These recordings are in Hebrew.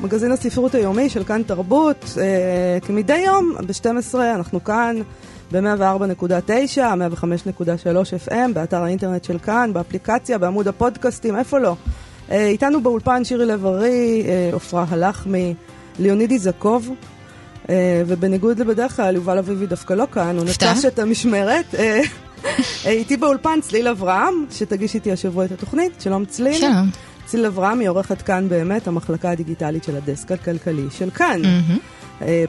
מגזין הספרות היומי של כאן תרבות. אה, כמדי יום, ב-12 אנחנו כאן ב-104.9, 105.3 FM, באתר האינטרנט של כאן, באפליקציה, בעמוד הפודקאסטים, איפה לא. אה, איתנו באולפן שירי לב-ארי, עפרה הלחמי, ליונידי זקוב. Uh, ובניגוד לבדרך כלל, יובל אביבי דווקא לא כאן, הוא נטש את המשמרת. איתי באולפן צליל אברהם, שתגיש איתי השבוע את התוכנית. שלום צליל. שלום. ציל אברהם היא עורכת כאן באמת, המחלקה הדיגיטלית של הדסק הכלכלי של כאן.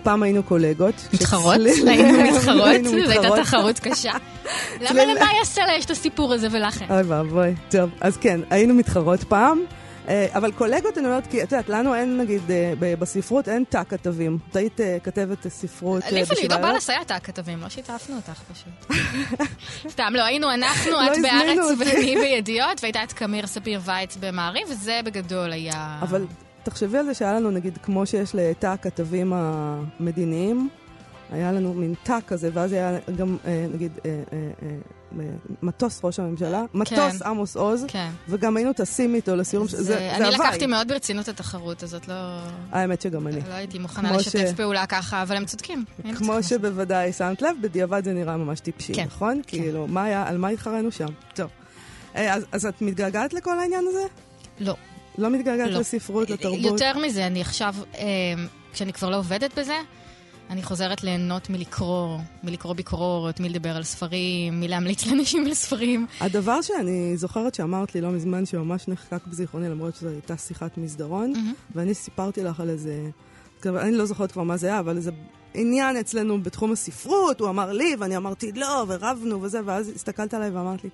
פעם היינו קולגות. מתחרות? היינו מתחרות? זו הייתה תחרות קשה. למה יעשה לה יש את הסיפור הזה ולכן? אוי ואבוי. טוב, אז כן, היינו מתחרות פעם. אה, אבל קולגות, אני אומרת, כי את יודעת, לנו אין, נגיד, אה, בספרות אין תא כתבים. את היית אה, כתבת ספרות בשביל... לפעמים עידו בלס היה תא כתבים, לא שיתפנו אותך פשוט. סתם, לא, היינו אנחנו, לא את בארץ ואני בידיעות, והייתה את קמיר ספיר וייץ במעריב, וזה בגדול היה... אבל תחשבי על זה שהיה לנו, נגיד, כמו שיש לתא הכתבים המדיניים, היה לנו מין תא כזה, ואז היה גם, נגיד, מטוס ראש הממשלה, כן. מטוס עמוס עוז, כן. וגם היינו טסים איתו לסיום, זה, זה, זה הוואי. אני לקחתי מאוד ברצינות את התחרות הזאת, לא... האמת שגם אני. לא הייתי מוכנה לשתף ש... פעולה ככה, אבל הם צודקים. כמו שבוודאי שמת לב, בדיעבד זה נראה ממש טיפשי, כן. נכון? כן. כאילו, מה היה, על מה התחרנו שם? טוב. אה, אז, אז את מתגעגעת לכל העניין הזה? לא. לא מתגעגעת לא. לספרות, לתרבות? יותר מזה, אני עכשיו, אה, כשאני כבר לא עובדת בזה, אני חוזרת ליהנות מלקרוא, מלקרוא ביקורות, מלדבר על ספרים, מלהמליץ לאנשים על ספרים. הדבר שאני זוכרת שאמרת לי לא מזמן, שממש נחקק בזיכרוני, למרות שזו הייתה שיחת מסדרון, mm-hmm. ואני סיפרתי לך על איזה... אני לא זוכרת כבר מה זה היה, אבל איזה עניין אצלנו בתחום הספרות, הוא אמר לי, ואני אמרתי לא, ורבנו וזה, ואז הסתכלת עליי ואמרת לי,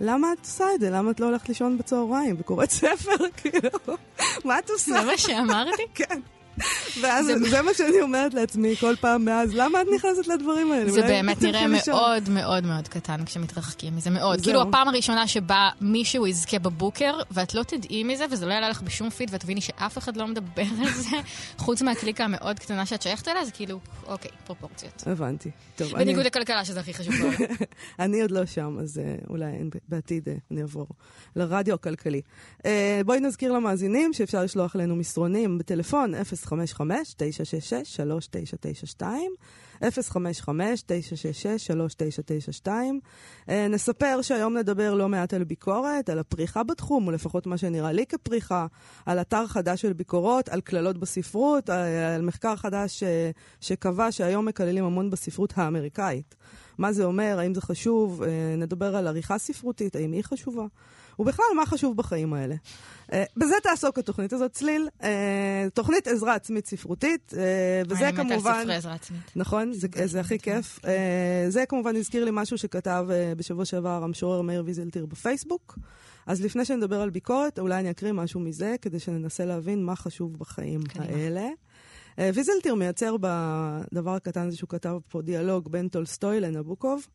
למה את עושה את זה? למה את לא הולכת לישון בצהריים וקוראת ספר? כאילו, מה את עושה? זה מה שאמרתי? כן. ואז זה מה שאני אומרת לעצמי כל פעם מאז, למה את נכנסת לדברים האלה? זה באמת נראה מאוד מאוד מאוד קטן כשמתרחקים מזה, מאוד. כאילו הפעם הראשונה שבה מישהו יזכה בבוקר, ואת לא תדעי מזה, וזה לא יעלה לך בשום פיד, ואת תביני שאף אחד לא מדבר על זה, חוץ מהקליקה המאוד קטנה שאת שייכת אליה, זה כאילו, אוקיי, פרופורציות. הבנתי. בניגוד לכלכלה, שזה הכי חשוב. אני עוד לא שם, אז אה, אולי בעתיד אה, אני אעבור לרדיו הכלכלי. אה, בואי נזכיר למאזינים שאפשר לשלוח אלינו מסרונים בטלפון 0 055-966-3992, 055-966-3992. נספר שהיום נדבר לא מעט על ביקורת, על הפריחה בתחום, או לפחות מה שנראה לי כפריחה, על אתר חדש של ביקורות, על קללות בספרות, על, על מחקר חדש ש, שקבע שהיום מקללים המון בספרות האמריקאית. מה זה אומר, האם זה חשוב, נדבר על עריכה ספרותית, האם היא חשובה. ובכלל, מה חשוב בחיים האלה. Uh, בזה תעסוק התוכנית הזאת, צליל. Uh, תוכנית עזרה עצמית ספרותית, uh, וזה כמובן... אני מתה על ספרי עזרה עצמית. נכון, זה, זה הכי כיף. זה כמובן הזכיר לי משהו שכתב בשבוע שעבר המשורר מאיר ויזלטיר בפייסבוק. אז לפני שנדבר על ביקורת, אולי אני אקריא משהו מזה, כדי שננסה להבין מה חשוב בחיים. האלה. ויזלטיר מייצר בדבר הקטן הזה שהוא כתב פה דיאלוג בין טולסטוי לנבוקוב,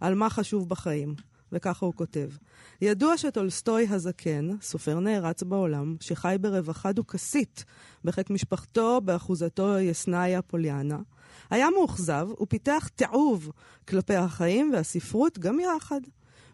על מה חשוב בחיים. וככה הוא כותב: ידוע שטולסטוי הזקן, סופר נערץ בעולם, שחי ברווחה דוכסית בחיק משפחתו, באחוזתו יסנאיה פוליאנה, היה מאוכזב ופיתח תיעוב כלפי החיים והספרות גם יחד.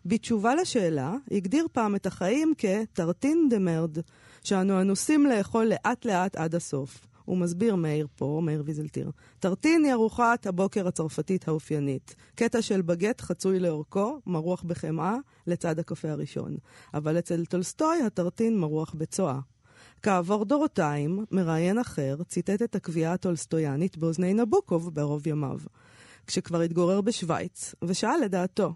בתשובה לשאלה, הגדיר פעם את החיים כ tartine de merde, שאנו אנוסים לאכול לאט-לאט עד הסוף. הוא מסביר מאיר פה, מאיר ויזלטיר. tartine היא ארוחת הבוקר הצרפתית האופיינית. קטע של בגט חצוי לאורכו, מרוח בחמאה, לצד הקפה הראשון. אבל אצל טולסטוי ה tartine מרוח בצואה. כעבור דורותיים, מראיין אחר ציטט את הקביעה הטולסטויאנית באוזני נבוקוב בערוב ימיו. כשכבר התגורר בשוויץ, ושאל לדעתו.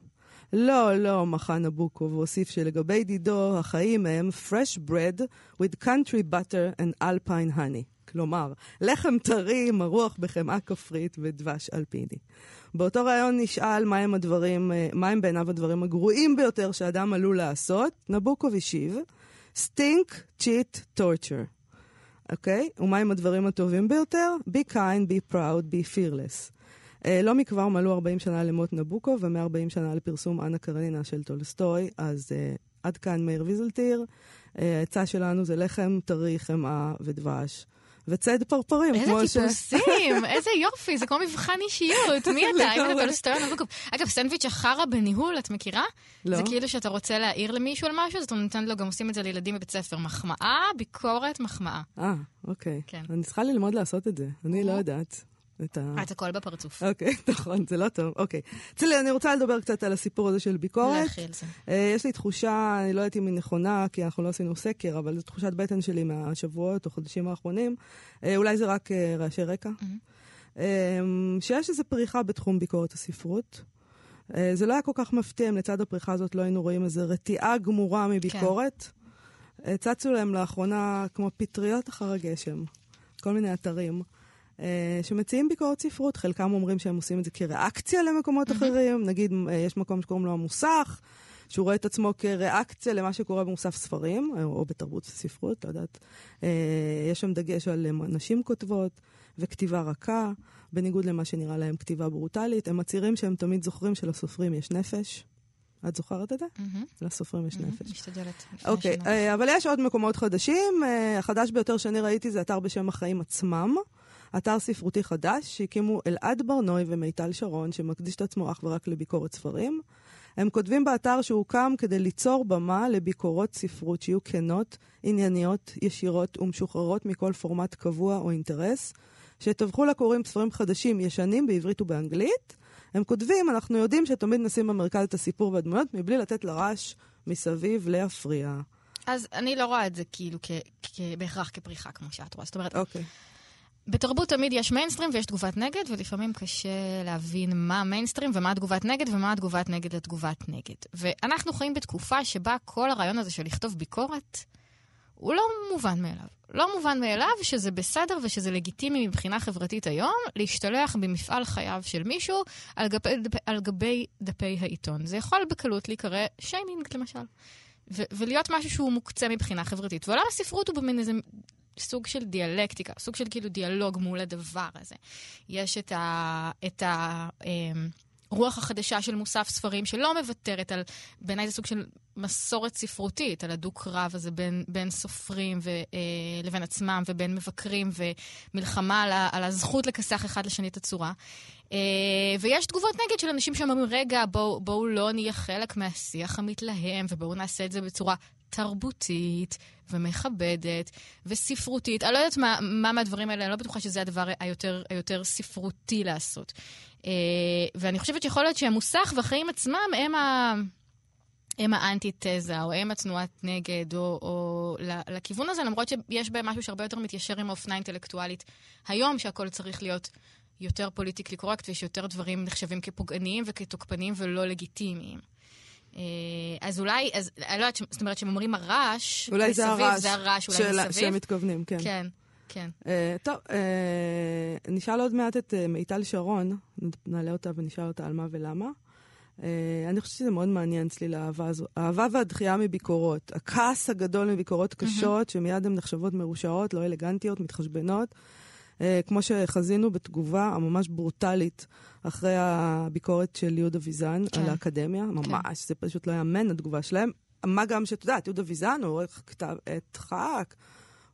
לא, לא, מחה נבוקוב, והוסיף שלגבי דידו, החיים הם fresh bread with country butter and alpine honey. כלומר, לחם טרי, מרוח בחמאה כפרית ודבש אלפיני. באותו ראיון נשאל מהם הדברים, אה, מהם בעיניו הדברים הגרועים ביותר שאדם עלול לעשות, נבוקוב השיב, stink, cheat, torture. אוקיי? ומהם הדברים הטובים ביותר? be kind, be proud, be fearless. אה, לא מכבר מלאו 40 שנה למות נבוקוב ו-140 שנה לפרסום אנה קרנינה של טולסטוי, אז אה, עד כאן מאיר ויזלטיר. העצה uh, שלנו זה לחם טרי, חמאה ודבש. וציד פרפרים. איזה טיפוסים, איזה יופי, זה כמו מבחן אישיות. מי אתה? אם אתה טולסטוי נבוקוב. אגב, סנדוויץ' החרא בניהול, את מכירה? לא. זה כאילו שאתה רוצה להעיר למישהו על משהו, אז אתה נותן לו, גם עושים את זה לילדים בבית ספר. מחמאה, ביקורת, מחמאה. אה, אוקיי. כן. אני צריכה ללמוד לעשות את זה, אני לא יודעת. את ה... את הכל בפרצוף. אוקיי, נכון, זה לא טוב. אוקיי. צלי, אני רוצה לדבר קצת על הסיפור הזה של ביקורת. לכי על זה. Uh, יש לי תחושה, אני לא יודעת אם היא נכונה, כי אנחנו לא עשינו סקר, אבל זו תחושת בטן שלי מהשבועות או חודשים האחרונים. Uh, אולי זה רק רעשי רקע. שיש איזו פריחה בתחום ביקורת הספרות. זה לא היה כל כך מפתיע אם לצד הפריחה הזאת לא היינו רואים איזו רתיעה גמורה מביקורת. כן. צצו להם לאחרונה כמו פטריות אחר הגשם. כל מיני אתרים. אה, שמציעים ביקורת ספרות. חלקם אומרים שהם עושים את זה כריאקציה למקומות. אחרים. נגיד, אה, יש מקום שקוראים לו המוסך, שהוא רואה את עצמו כריאקציה למה שקורה במוסף ספרים, או, או בתרבות ספרות, לא יודעת. אה, יש שם דגש על נשים כותבות וכתיבה רכה, בניגוד למה שנראה להם כתיבה ברוטלית. הם מצהירים שהם תמיד זוכרים שלסופרים יש נפש. את זוכרת את זה? Mm-hmm. לסופרים יש mm-hmm. נפש. משתדלת. אוקיי, okay, אבל יש עוד מקומות חדשים. החדש ביותר שאני ראיתי זה אתר בשם החיים עצמם. אתר ספרותי חדש שהקימו אלעד ברנוי ומיטל שרון, שמקדיש את עצמו אך ורק לביקורת ספרים. הם כותבים באתר שהוקם כדי ליצור במה לביקורות ספרות שיהיו כנות, ענייניות, ישירות ומשוחררות מכל פורמט קבוע או אינטרס, שיתווכו לקוראים ספרים חדשים, ישנים, בעברית ובאנגלית. הם כותבים, אנחנו יודעים שתמיד נשים במרכז את הסיפור והדמויות, מבלי לתת לרעש מסביב להפריע. אז אני לא רואה את זה כאילו בהכרח כפריחה, כמו שאת רואה. זאת אומרת, אוקיי. Okay. בתרבות תמיד יש מיינסטרים ויש תגובת נגד, ולפעמים קשה להבין מה מיינסטרים ומה תגובת נגד ומה תגובת נגד לתגובת נגד. ואנחנו חיים בתקופה שבה כל הרעיון הזה של לכתוב ביקורת הוא לא מובן מאליו. לא מובן מאליו שזה בסדר ושזה לגיטימי מבחינה חברתית היום להשתלח במפעל חייו של מישהו על גבי, על גבי דפי העיתון. זה יכול בקלות להיקרא שיימינג למשל. ו- ולהיות משהו שהוא מוקצה מבחינה חברתית. ועולם הספרות הוא במין איזה סוג של דיאלקטיקה, סוג של כאילו דיאלוג מול הדבר הזה. יש את ה... את ה אמ, רוח החדשה של מוסף ספרים, שלא מוותרת על, בעיניי זה סוג של מסורת ספרותית, על הדו-קרב הזה בין, בין סופרים ו, אה, לבין עצמם, ובין מבקרים, ומלחמה על, על הזכות לכסח אחד לשני את הצורה. אה, ויש תגובות נגד של אנשים שאומרים, רגע, בואו בוא לא נהיה חלק מהשיח המתלהם, ובואו נעשה את זה בצורה תרבותית ומכבדת וספרותית. אני לא יודעת מה, מה מהדברים האלה, אני לא בטוחה שזה הדבר היותר, היותר ספרותי לעשות. אה, ואני חושבת שיכול להיות שהמוסך והחיים עצמם הם ה... הם האנטיתזה, או הם התנועת נגד, או, או לכיוון הזה, למרות שיש בהם משהו שהרבה יותר מתיישר עם האופנה אינטלקטואלית היום, שהכל צריך להיות יותר פוליטיקלי קורקט, ויש יותר דברים נחשבים כפוגעניים וכתוקפניים ולא לגיטימיים. אה, אז אולי, אז אני לא יודעת, זאת אומרת, כשהם אומרים הרעש, אולי זה הרעש, זה הרעש, אולי של, מסביב. שהם מתכוונים, כן. כן, כן. Uh, טוב, uh, נשאל עוד מעט את uh, מיטל שרון, נעלה אותה ונשאל אותה על מה ולמה. Uh, אני חושבת שזה מאוד מעניין אצלי לאהבה הזו. האהבה והדחייה מביקורות. הכעס הגדול מביקורות קשות, mm-hmm. שמיד הן נחשבות מרושעות, לא אלגנטיות, מתחשבנות. Uh, כמו שחזינו בתגובה הממש ברוטלית אחרי הביקורת של יהודה ויזן כן. על האקדמיה, כן. ממש, כן. זה פשוט לא יאמן התגובה שלהם. מה גם שאת יודעת, יהודה ויזן הוא עורך כתב עת חק,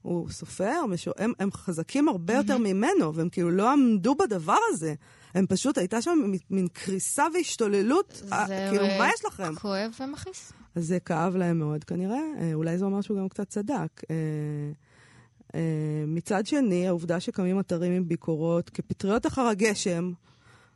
הוא סופר, משו... הם, הם חזקים הרבה mm-hmm. יותר ממנו, והם כאילו לא עמדו בדבר הזה. הם פשוט, הייתה שם מין קריסה והשתוללות. זה כאילו, מה יש לכם? כואב ומכעיס. אז זה כאב להם מאוד כנראה, אה, אולי זה אומר שהוא גם קצת צדק. אה, אה, מצד שני, העובדה שקמים אתרים עם ביקורות כפטריות אחר הגשם,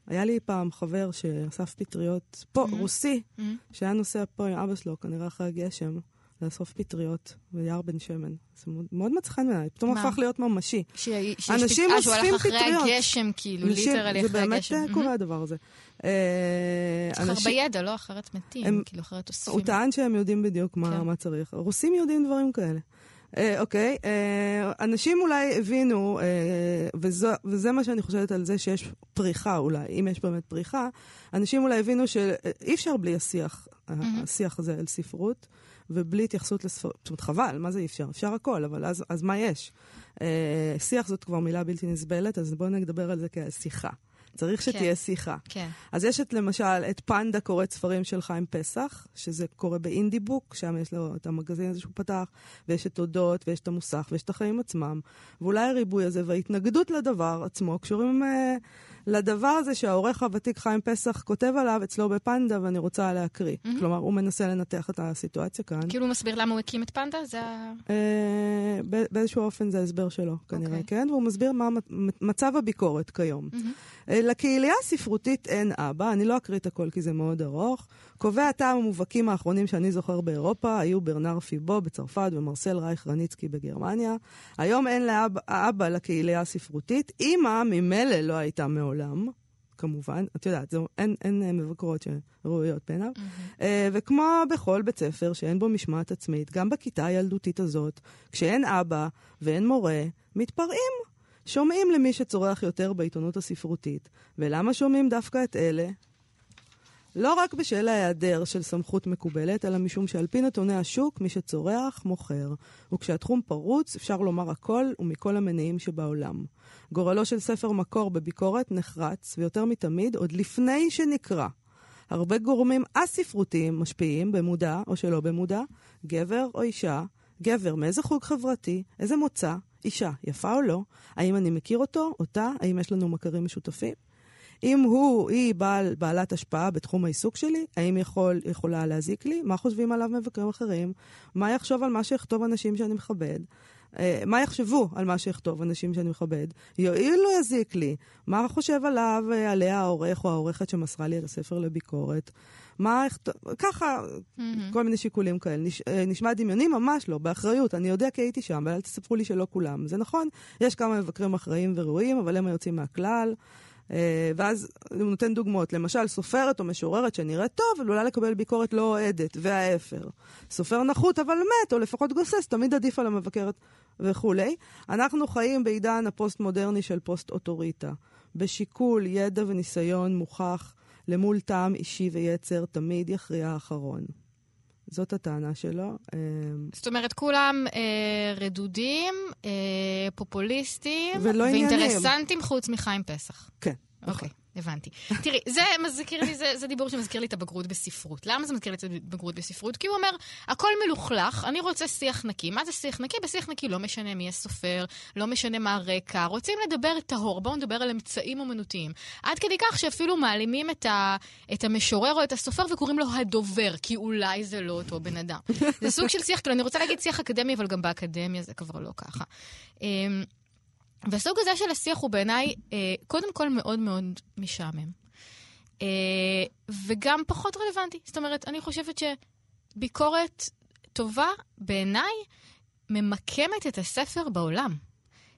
היה לי פעם חבר שאסף פטריות, פה, mm-hmm. רוסי, mm-hmm. שהיה נוסע פה עם אבא שלו, כנראה אחרי הגשם, לאסוף פטריות ביער בן שמן. זה מאוד, מצחן בעיניי, פתאום הפך להיות ממשי. ש... אנשים אוספים פטריות. שהוא הלך אחרי הגשם, כאילו, ליטרלי אחרי הגשם. זה באמת קורה הדבר הזה. אה, צריך הרבה ידע, לא אחרת מתים, כאילו אחרת אוספים. הוא טען שהם יודעים בדיוק מה, כן. מה צריך. רוסים יודעים דברים כאלה. אה, אוקיי, אה, אנשים אולי הבינו, אה, וזו, וזה מה שאני חושבת על זה שיש פריחה אולי, אם יש באמת פריחה, אנשים אולי הבינו שאי אפשר בלי השיח, mm-hmm. השיח הזה על ספרות, ובלי התייחסות לספרים. זאת אומרת, חבל, מה זה אי אפשר? אפשר הכל, אבל אז, אז מה יש? אה, שיח זאת כבר מילה בלתי נסבלת, אז בואו נדבר על זה כעל שיחה. צריך שתהיה כן. שיחה. כן. אז יש את, למשל את פנדה קוראת ספרים של חיים פסח, שזה קורה באינדי בוק, שם יש לו את המגזין הזה שהוא פתח, ויש את תודות, ויש את המוסך, ויש את החיים עצמם. ואולי הריבוי הזה וההתנגדות לדבר עצמו קשורים uh, לדבר הזה שהעורך הוותיק חיים פסח כותב עליו אצלו בפנדה, ואני רוצה להקריא. Mm-hmm. כלומר, הוא מנסה לנתח את הסיטואציה כאן. כאילו הוא מסביר למה הוא הקים את פנדה? זה ה... אה, באיזשהו אופן זה ההסבר שלו, כנראה, okay. אוקיי. כן? והוא מסביר מה מצב הביקורת כיום. Mm-hmm. לקהילייה הספרותית אין אבא, אני לא אקריא את הכל כי זה מאוד ארוך. קובעי הטעם המובהקים האחרונים שאני זוכר באירופה היו ברנר פיבו בצרפת ומרסל רייך רניצקי בגרמניה. היום אין לאבא לקהילייה הספרותית. אימא ממילא לא הייתה מעולם. כמובן, את יודעת, זו, אין, אין, אין מבקרות שראויות בעיניו. Mm-hmm. וכמו בכל בית ספר שאין בו משמעת עצמית, גם בכיתה הילדותית הזאת, כשאין אבא ואין מורה, מתפרעים. שומעים למי שצורח יותר בעיתונות הספרותית. ולמה שומעים דווקא את אלה? לא רק בשל ההיעדר של סמכות מקובלת, אלא משום שעל פי נתוני השוק, מי שצורח, מוכר. וכשהתחום פרוץ, אפשר לומר הכל ומכל המניעים שבעולם. גורלו של ספר מקור בביקורת נחרץ, ויותר מתמיד, עוד לפני שנקרא. הרבה גורמים א-ספרותיים משפיעים, במודע או שלא במודע, גבר או אישה, גבר מאיזה חוג חברתי, איזה מוצא, אישה, יפה או לא? האם אני מכיר אותו, אותה? האם יש לנו מכרים משותפים? אם הוא, היא בעל, בעלת השפעה בתחום העיסוק שלי, האם יכול, יכולה להזיק לי? מה חושבים עליו מבקרים אחרים? מה יחשוב על מה שיכתוב אנשים שאני מכבד? Uh, מה יחשבו על מה שיכתוב אנשים שאני מכבד? יועיל או יזיק לי? מה חושב עליו, uh, עליה העורך או העורכת שמסרה לי את הספר לביקורת? מה, ככה, mm-hmm. כל מיני שיקולים כאלה. נש, אה, נשמע דמיוני? ממש לא, באחריות. אני יודע כי הייתי שם, אבל אל תספרו לי שלא כולם. זה נכון, יש כמה מבקרים אחראיים וראויים, אבל הם היוצאים מהכלל. אה, ואז הוא נותן דוגמאות, למשל סופרת או משוררת שנראית טוב, עלולה לקבל ביקורת לא אוהדת, וההפר. סופר נחות אבל מת, או לפחות גוסס, תמיד עדיף על המבקרת וכולי. אנחנו חיים בעידן הפוסט-מודרני של פוסט-אוטוריטה. בשיקול, ידע וניסיון מוכח למול טעם אישי ויצר, תמיד יכריע האחרון. זאת הטענה שלו. אה, זאת אומרת, כולם אה, רדודים, אה, פופוליסטים, ואינטרסנטים חוץ מחיים פסח. כן. אוקיי. Okay. הבנתי. תראי, זה מזכיר לי, זה, זה דיבור שמזכיר לי את הבגרות בספרות. למה זה מזכיר לי את הבגרות בספרות? כי הוא אומר, הכל מלוכלך, אני רוצה שיח נקי. מה זה שיח נקי? בשיח נקי לא משנה מי הסופר, לא משנה מה הרקע. רוצים לדבר טהור, בואו נדבר על אמצעים אומנותיים. עד כדי כך שאפילו מעלימים את, ה, את המשורר או את הסופר וקוראים לו הדובר, כי אולי זה לא אותו בן אדם. זה סוג של שיח, כאילו, אני רוצה להגיד שיח אקדמי, אבל גם באקדמיה זה כבר לא ככה. והסוג הזה של השיח הוא בעיניי, אה, קודם כל מאוד מאוד משעמם. אה, וגם פחות רלוונטי. זאת אומרת, אני חושבת שביקורת טובה, בעיניי, ממקמת את הספר בעולם.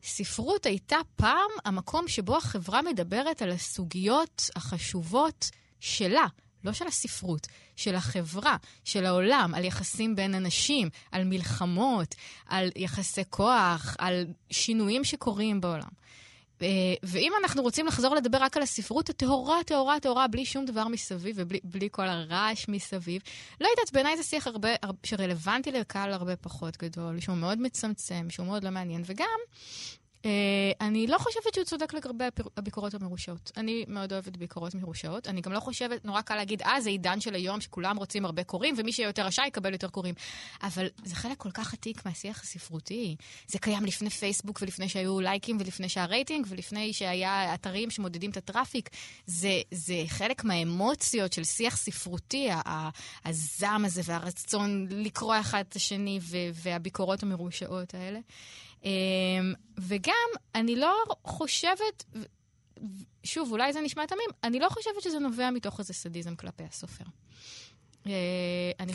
ספרות הייתה פעם המקום שבו החברה מדברת על הסוגיות החשובות שלה, לא של הספרות, של החברה, של העולם, על יחסים בין אנשים, על מלחמות, על יחסי כוח, על שינויים שקורים בעולם. ואם אנחנו רוצים לחזור לדבר רק על הספרות הטהורה, טהורה, טהורה, בלי שום דבר מסביב ובלי כל הרעש מסביב, לא יודעת, בעיניי זה שיח הרבה, שרלוונטי לקהל הרבה פחות גדול, שהוא מאוד מצמצם, שהוא מאוד לא מעניין, וגם Uh, אני לא חושבת שהוא צודק לגבי הביקורות המרושעות. אני מאוד אוהבת ביקורות מרושעות. אני גם לא חושבת, נורא קל להגיד, אה, זה עידן של היום שכולם רוצים הרבה קוראים, ומי שיהיה יותר רשאי יקבל יותר קוראים. אבל זה חלק כל כך עתיק מהשיח הספרותי. זה קיים לפני פייסבוק ולפני שהיו לייקים ולפני שהיה רייטינג ולפני שהיה אתרים שמודדים את הטראפיק. זה, זה חלק מהאמוציות של שיח ספרותי, הזעם הזה והרצון לקרוא אחד את השני והביקורות המרושעות האלה. אמ, וגם, אני לא חושבת, שוב, אולי זה נשמע תמים, אני לא חושבת שזה נובע מתוך איזה סדיזם כלפי הסופר. אה,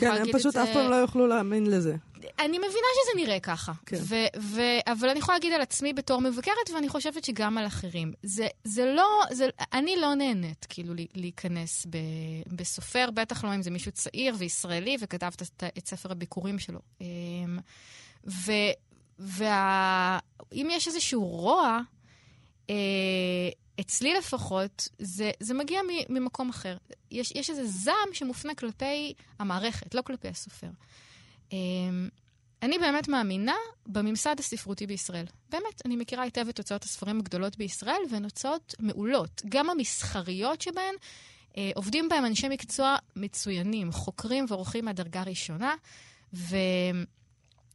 כן, הם פשוט אף פעם לא יוכלו להאמין לזה. אני מבינה שזה נראה ככה. כן. ו- ו- אבל אני יכולה להגיד על עצמי בתור מבקרת, ואני חושבת שגם על אחרים. זה, זה לא, זה, אני לא נהנית כאילו להיכנס ב- בסופר, בטח לא אם זה מישהו צעיר וישראלי וכתב את, את ספר הביקורים שלו. אמ, ו- ואם יש איזשהו רוע, אה, אצלי לפחות, זה, זה מגיע ממקום אחר. יש, יש איזה זעם שמופנה כלפי המערכת, לא כלפי הסופר. אמ, אני באמת מאמינה בממסד הספרותי בישראל. באמת, אני מכירה היטב את הוצאות הספרים הגדולות בישראל, והן הוצאות מעולות. גם המסחריות שבהן, אה, עובדים בהן אנשי מקצוע מצוינים, חוקרים ועורכים מהדרגה הראשונה,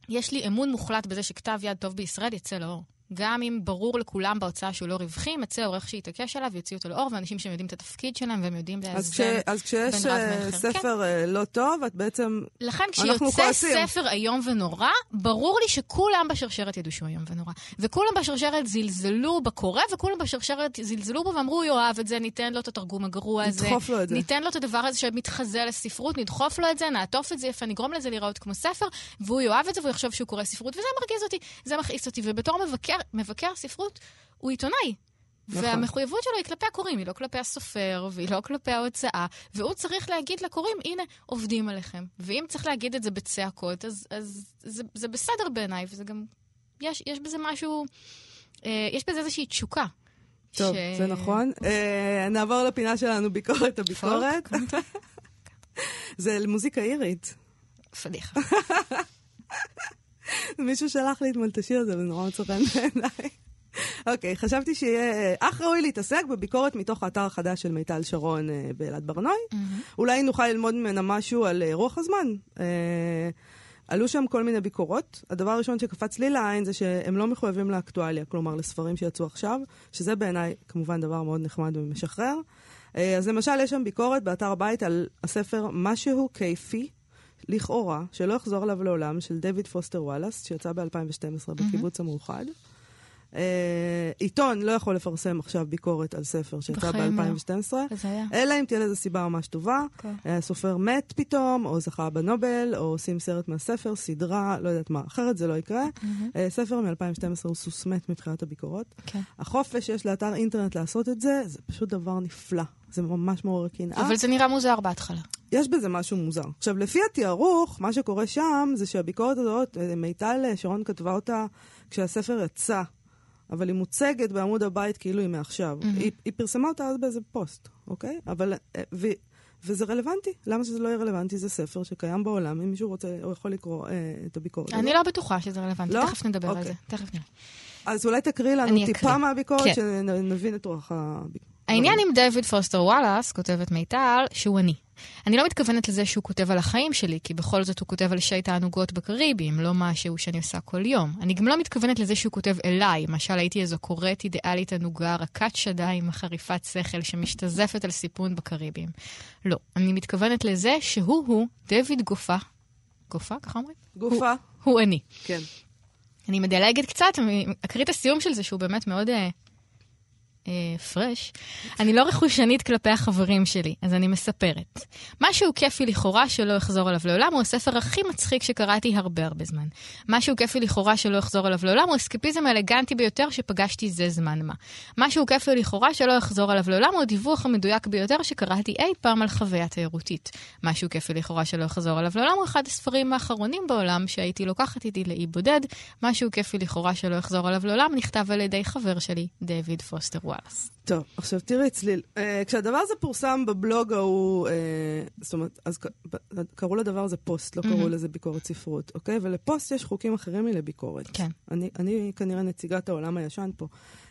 ויש לי אמון מוחלט בזה שכתב יד טוב בישראל יצא לאור. גם אם ברור לכולם בהוצאה שהוא לא רווחי, ימצא עורך שיתעקש עליו, יוציא אותו לאור, ואנשים שהם יודעים את התפקיד שלהם והם יודעים לאזן בין רב אז כשיש אה, ספר כן. לא טוב, את בעצם... לכן כשיוצא ספר איום ונורא, ברור לי שכולם בשרשרת ידעו שהוא איום ונורא. וכולם בשרשרת זלזלו בקורא, וכולם בשרשרת זלזלו בו ואמרו, הוא יאהב את זה, ניתן לו את התרגום הגרוע הזה. נדחוף לו את זה. ניתן לו את הדבר הזה שמתחזה לספרות, נדחוף לו את זה, נעטוף את זה יפה, נגרום לזה להיראות כמו ספר, והוא יאהב את זה והוא יחשוב שהוא קורא ספרות, וזה מרגיז אותי, זה מכעיס אותי. ובתור מבקר, מבקר ספרות הוא עיתונאי. נכון. והמחויבות שלו היא כלפי הקוראים, היא לא כלפי הסופר, והיא לא כלפי ההוצאה, והוא צריך להגיד לקוראים, הנה, עובדים עליכם. ואם צריך להגיד את זה בצעקות, אז, אז זה, זה בסדר בעיניי, וזה גם, יש, יש בזה משהו, אה, יש בזה איזושהי תשוקה. טוב, ש... זה נכון. אה, נעבור לפינה שלנו, ביקורת הביקורת. זה מוזיקה אירית. פדיחה. מישהו שלח לי אתמול את השיר הזה, וזה נורא מצא בעיניי. אוקיי, חשבתי שיהיה אך ראוי להתעסק בביקורת מתוך האתר החדש של מיטל שרון אה, באלעד ברנוי. אולי נוכל ללמוד ממנה משהו על אה, רוח הזמן. אה, עלו שם כל מיני ביקורות. הדבר הראשון שקפץ לי לעין זה שהם לא מחויבים לאקטואליה, כלומר לספרים שיצאו עכשיו, שזה בעיניי כמובן דבר מאוד נחמד ומשחרר. אז למשל, יש שם ביקורת באתר הבית על הספר משהו כיפי, לכאורה, שלא יחזור עליו לעולם, של דויד פוסטר וואלאס, שיצא ב-2012 בקיבוץ המאוחד. אה, עיתון לא יכול לפרסם עכשיו ביקורת על ספר שיצא ב-2012, אלא אם תהיה לזה סיבה ממש טובה. Okay. אוקיי. הסופר מת פתאום, או זכה בנובל, או עושים סרט מהספר, סדרה, לא יודעת מה, אחרת זה לא יקרה. Mm-hmm. ספר מ-2012 הוא סוס מת מבחינת הביקורות. Okay. כן. החופש שיש לאתר אינטרנט לעשות את זה, זה פשוט דבר נפלא. זה ממש מעורר קנאה. אבל זה נראה מוזר בהתחלה. יש בזה משהו מוזר. עכשיו, לפי התיארוך, מה שקורה שם זה שהביקורת הזאת, אה, מיטל שרון כתבה אותה כשהספר יצא. אבל היא מוצגת בעמוד הבית כאילו היא מעכשיו. Mm-hmm. היא, היא פרסמה אותה אז באיזה פוסט, אוקיי? אבל... אה, ו, וזה רלוונטי. למה שזה לא יהיה רלוונטי? זה ספר שקיים בעולם, אם מישהו רוצה, הוא יכול לקרוא אה, את הביקורת. אני לא בטוחה שזה רלוונטי, לא? תכף נדבר אוקיי. על זה. תכף נראה. אז אולי תקריא לנו טיפה מהביקורת, כן. שנבין את רוח הביקורת. העניין עם דויד פוסטר וואלאס, כותבת מיטל, שהוא אני. אני לא מתכוונת לזה שהוא כותב על החיים שלי, כי בכל זאת הוא כותב על שי תענוגות בקריבים, לא משהו שאני עושה כל יום. אני גם לא מתכוונת לזה שהוא כותב אליי, כמו שהייתי איזו קוראת אידיאלית ענוגה, רכת שדיים, חריפת שכל, שמשתזפת על סיפון בקריבים. לא, אני מתכוונת לזה שהוא-הוא, דויד גופה. גופה, ככה אומרים? גופה. הוא, הוא אני. כן. אני מדלגת קצת, אני אקריא את הסיום של זה, שהוא באמת מאוד... Uh, אה, פרש, אני לא רכושנית כלפי החברים שלי, אז אני מספרת. משהו כיפי לכאורה שלא אחזור עליו לעולם הוא הספר הכי מצחיק שקראתי הרבה הרבה זמן. משהו כיפי לכאורה שלא אחזור עליו לעולם הוא הסקפיזם האלגנטי ביותר שפגשתי זה זמן מה. משהו כיפי לכאורה שלא אחזור עליו לעולם הוא הדיווח המדויק ביותר שקראתי אי פעם על חוויה תיירותית. משהו כיפי לכאורה שלא אחזור עליו לעולם הוא אחד הספרים האחרונים בעולם שהייתי לוקחת איתי לאי בודד. משהו כיפי לכאורה שלא אחזור עליו לעולם נכתב על ידי חבר שלי, דויד פוסטר וואלאס. טוב, עכשיו תראי צליל, uh, כשהדבר הזה פורסם בבלוג ההוא, uh, זאת אומרת, אז קראו לדבר הזה פוסט, לא mm-hmm. קראו לזה ביקורת ספרות, אוקיי? ולפוסט יש חוקים אחרים מלביקורת. כן. אני, אני כנראה נציגת העולם הישן פה.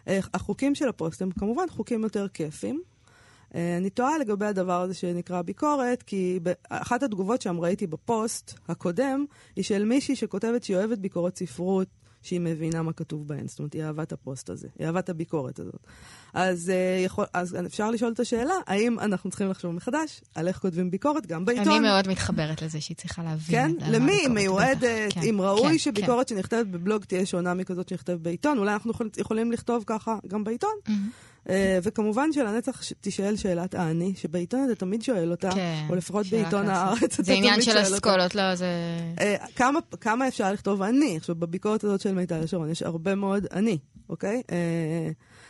Uh, החוקים של הפוסט הם כמובן חוקים יותר כיפים. Uh, אני טועה לגבי הדבר הזה שנקרא ביקורת, כי אחת התגובות שם ראיתי בפוסט הקודם, היא של מישהי שכותבת שהיא אוהבת ביקורת ספרות, שהיא מבינה מה כתוב בהן. זאת אומרת, היא אהבה את הפוסט הזה, היא אהבה את הביקורת הזאת. אז, uh, יכול, אז אפשר לשאול את השאלה, האם אנחנו צריכים לחשוב מחדש על איך כותבים ביקורת גם בעיתון? אני מאוד מתחברת לזה שהיא צריכה להבין. כן? למי היא מיועדת? כן, אם ראוי כן, שביקורת כן. שנכתבת בבלוג תהיה שונה מכזאת שנכתבת בעיתון, אולי אנחנו יכולים לכתוב ככה גם בעיתון? Mm-hmm. Uh, וכמובן שלנצח תישאל שאלת האני, שבעיתון אתה תמיד שואל אותה, כן, או לפחות בעיתון הארץ אתה תמיד שואל אותה. זה עניין של אסכולות, לא, זה... Uh, כמה, כמה אפשר לכתוב אני? עכשיו, בביקורת הזאת של מיטל שרון יש הרבה מאוד אני, אוקיי?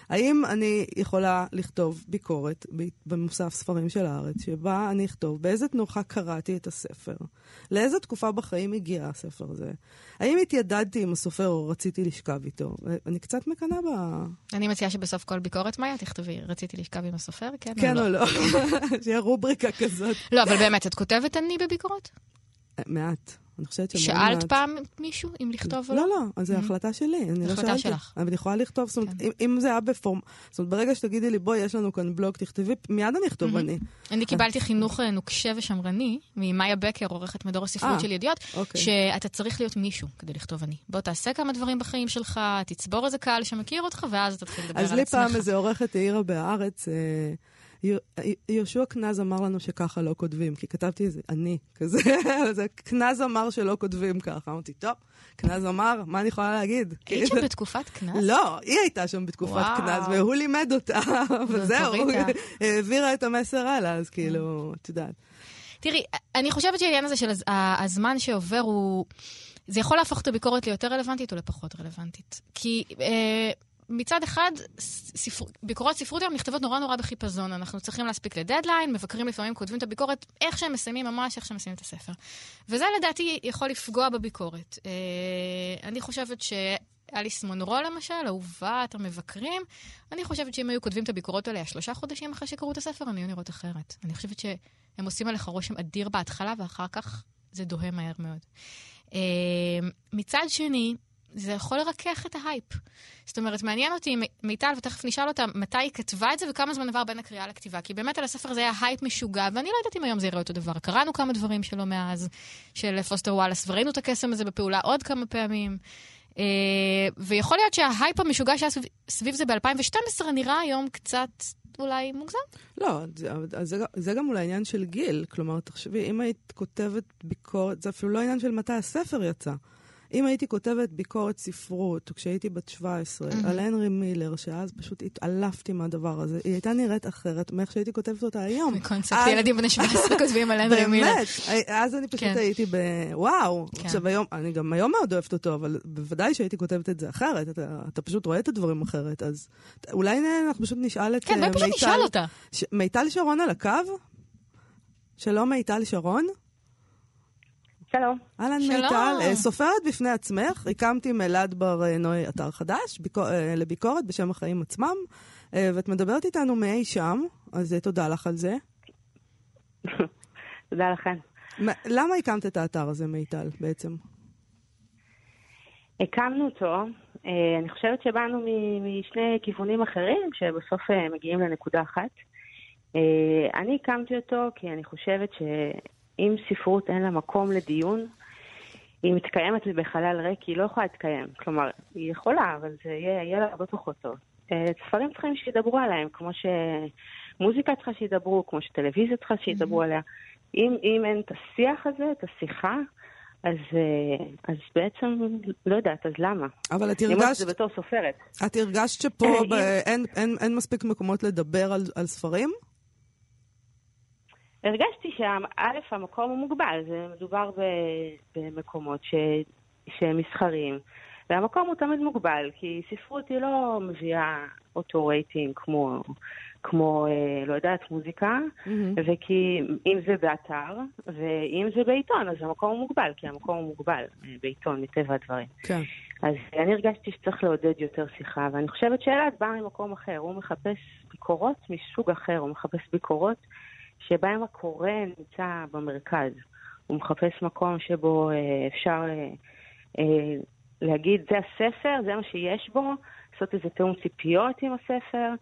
האם אני יכולה לכתוב ביקורת במוסף ספרים של הארץ, שבה אני אכתוב באיזה תנוחה קראתי את הספר? לאיזו תקופה בחיים הגיע הספר הזה? האם התיידדתי עם הסופר או רציתי לשכב איתו? אני קצת מקנאה ב... אני מציעה שבסוף כל ביקורת, מאיה, תכתבי, רציתי לשכב עם הסופר, כן, כן או לא? לא? שיהיה רובריקה כזאת. לא, אבל באמת, את כותבת אני בביקורות? מעט. אני חושבת שמאוד שאלת מעט- פעם מישהו אם לכתוב או לא, לא? לא, אז זו החלטה שלי, אני לא החלטה שאלתי. שלך. אבל אני יכולה לכתוב, זאת אומרת, כן. אם- זה היה בפורם... זאת אומרת, ברגע שתגידי לי, בואי, יש לנו כאן בלוג, תכתבי, מיד אני אכתוב אני. אני קיבלתי חינוך אה, נוקשה ושמרני ממאיה בקר, עורכת מדור הספרות אה, של ידיעות, אוקיי. שאתה צריך להיות מישהו כדי לכתוב אני. בוא תעשה כמה דברים בחיים שלך, תצבור איזה קהל שמכיר אותך, ואז תתחיל לדבר על אז עצמך. לי פעם איזה עורכת העירה בהארץ, אה, יהושע קנז אמר לנו שככה לא כותבים, כי כתבתי איזה אני, כזה, קנז אמר שלא כותבים ככה. אמרתי, טוב, קנז אמר, מה אני יכולה להגיד? היית שם כאילו, בתקופת קנס? לא, היא הייתה שם בתקופת. קנז, והוא לימד אותה, וזהו. העבירה את המסר הלאה, אז כאילו, את יודעת. תראי, אני חושבת שהעניין הזה של הזמן שעובר הוא... זה יכול להפוך את הביקורת ליותר רלוונטית או לפחות רלוונטית. כי אה, מצד אחד, ספר... ביקורות ספרות היום נכתבות נורא נורא בחיפזון. אנחנו צריכים להספיק לדדליין, מבקרים לפעמים כותבים את הביקורת איך שהם מסיימים, ממש איך שהם מסיימים את הספר. וזה לדעתי יכול לפגוע בביקורת. אה, אני חושבת ש... אליס מונרו למשל, אהובת המבקרים, אני חושבת שאם היו כותבים את הביקורות עליה שלושה חודשים אחרי שקראו את הספר, הן היו נראות אחרת. אני חושבת שהם עושים עליך רושם אדיר בהתחלה, ואחר כך זה דוהה מהר מאוד. אה, מצד שני, זה יכול לרכך את ההייפ. זאת אומרת, מעניין אותי, מיטל, ותכף נשאל אותה, מתי היא כתבה את זה וכמה זמן עבר בין הקריאה לכתיבה. כי באמת על הספר הזה היה הייפ משוגע, ואני לא יודעת אם היום זה יראה אותו דבר. קראנו כמה דברים שלו מאז, של פוסטר וואלאס, וראינו את הקסם הזה בפעולה עוד כמה פעמים. אה, ויכול להיות שההייפ המשוגע שהיה סביב, זה ב-2012 נראה היום קצת אולי מוגזם. לא, זה, זה, זה גם אולי עניין של גיל. כלומר, תחשבי, אם היית כותבת ביקורת, זה אפילו לא עניין של מתי הספר יצא. אם הייתי כותבת ביקורת ספרות, כשהייתי בת 17, מהמם. על הנרי מילר, שאז פשוט התעלפתי מהדבר הזה, היא הייתה נראית אחרת מאיך שהייתי כותבת אותה היום. מקונספט אז- ילדים בני 17 כותבים על הנרי מילר. באמת, אז אני פשוט כן. הייתי ב... וואו. כן. עכשיו היום, אני גם היום מאוד אוהבת אותו, אבל בוודאי שהייתי כותבת את זה אחרת. אתה, אתה פשוט רואה את הדברים אחרת, אז אולי אנחנו פשוט נשאל את כן, אה, בואי פשוט נשאל אותה. ש... מיטל שרון על הקו? שלום מיטל שרון. שלום. אהלן. מיטל, אה, סופרת בפני עצמך, הקמתי עם אלעד בר אה, נוי אתר חדש ביקור, אה, לביקורת בשם החיים עצמם, ואת מדברת איתנו מאי שם, אז תודה לך על זה. תודה. מה- למה הקמת את האתר הזה מיטל בעצם? הקמנו אותו, אני חושבת שבאנו מ- משני כיוונים אחרים, שבסוף מגיעים לנקודה אחת. אני הקמתי אותו כי אני חושבת שאם ספרות אין לה מקום לדיון, היא מתקיימת בחלל ריק, היא לא יכולה להתקיים. כלומר, היא יכולה, אבל זה יהיה, יהיה לה הרבה פחות טוב. אה, ספרים צריכים שידברו עליהם, כמו שמוזיקה צריכה שידברו, כמו שטלוויזיה צריכה שידברו עליה. אם, אם אין את השיח הזה, את השיחה, אז, אה, אז בעצם, לא יודעת, אז למה? אבל את אני אומרת את הרגשת, זה בתור סופרת. את הרגשת שפה אם- ב- אין, אין, אין מספיק מקומות לדבר על, על ספרים? הרגשתי שא', המקום הוא מוגבל, זה מדובר ב- במקומות ש, שהם מסחריים, והמקום הוא תמיד מוגבל, כי ספרות היא לא מביאה אותו רייטינג כמו, כמו אה, לא יודעת, מוזיקה, מהמם. וכי אם זה באתר, ואם זה בעיתון, אז המקום הוא מוגבל, כי המקום הוא מוגבל אה, בעיתון, מטבע הדברים. כן. אז אני הרגשתי שצריך לעודד יותר שיחה, ואני חושבת שאלעד בא ממקום אחר, הוא מחפש ביקורות מסוג אחר, הוא מחפש ביקורות שבהם הקורא נמצא במרכז. הוא מחפש מקום שבו אה, אפשר אה, אה, להגיד, זה הספר, זה מה שיש בו, לעשות איזה תיאום ציפיות עם הספר,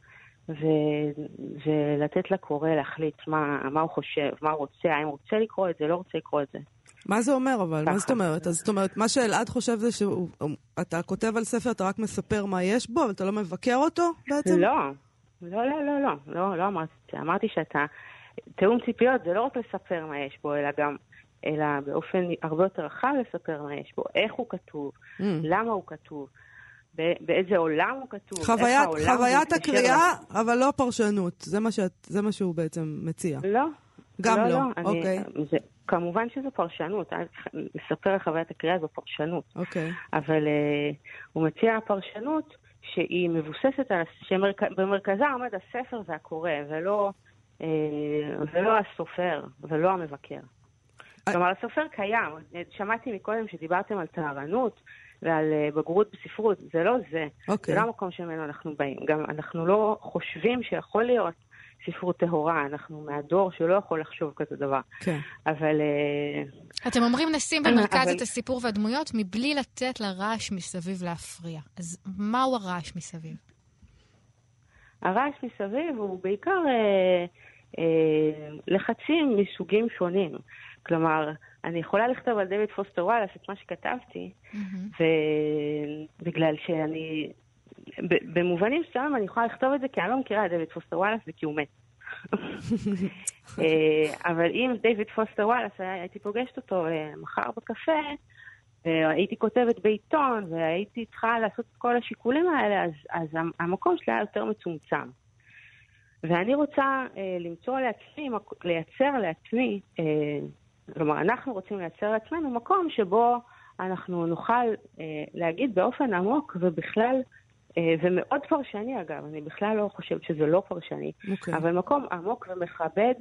ו- ולתת לקורא להחליט מה, מה הוא חושב, מה הוא רוצה, האם הוא רוצה לקרוא את זה, לא רוצה לקרוא את זה. מה זה אומר אבל? מה. זאת אומרת? אז זאת אומרת, מה שאלעד חושב זה שאתה כותב על ספר, אתה רק מספר מה יש בו, אבל אתה לא מבקר אותו בעצם? לא, לא, לא, לא, לא, לא, לא אמרתי את זה. אמרתי שאתה, תיאום ציפיות זה לא רק לספר מה יש בו, אלא גם, אלא באופן הרבה יותר רחב לספר מה יש בו, איך הוא כתוב, Mm. למה הוא כתוב, באיזה עולם הוא כתוב, איך חוויית, העולם חוויית הקריאה, אבל לא פרשנות. זה מה, שאת, זה מה שהוא בעצם מציע. לא. גם לא, אני, אוקיי. זה, כמובן שזו פרשנות, לספר על חוויית הקריאה זו פרשנות. אוקיי. אבל uh, הוא מציע פרשנות שהיא מבוססת על, שבמרכזה עומד הספר והקורא, ולא, ולא הסופר, ולא המבקר. אה. כלומר, הסופר קיים. שמעתי מקודם שדיברתם על טהרנות ועל בגרות בספרות, זה לא זה. אוקיי. זה לא המקום שממנו אנחנו באים. גם אנחנו לא חושבים שיכול להיות ספרות טהורה, אנחנו מהדור שלא יכול לחשוב כזה דבר. כן. אבל... אה, אתם אומרים נשים במרכז אבל... את הסיפור והדמויות מבלי לתת לרעש מסביב להפריע. אז מהו הרעש מסביב? הרעש מסביב הוא בעיקר אה, אה, לחצים מסוגים שונים. כלומר, אני יכולה לכתוב על דויד פוסטר וואלאס את מה שכתבתי, mm-hmm. ובגלל שאני במובנים מסוימים אני יכולה לכתוב את זה כי אני לא מכירה את דיוויד פוסטר וואלאס וכי הוא מת. אה, אבל אם דיוויד פוסטר וואלאס, הייתי פוגשת אותו אה, מחר בקפה, והייתי כותבת בעיתון, והייתי צריכה לעשות את כל השיקולים האלה, אז, אז המקום שלי היה יותר מצומצם. ואני רוצה אה, למצוא לעצמי, לייצר לעצמי, אה, כלומר, אנחנו רוצים לייצר לעצמנו מקום שבו אנחנו נוכל אה, להגיד באופן עמוק ובכלל אה, ומאוד פרשני אגב, אני בכלל לא חושבת שזה לא פרשני, okay. אוקיי. אבל מקום עמוק ומכבד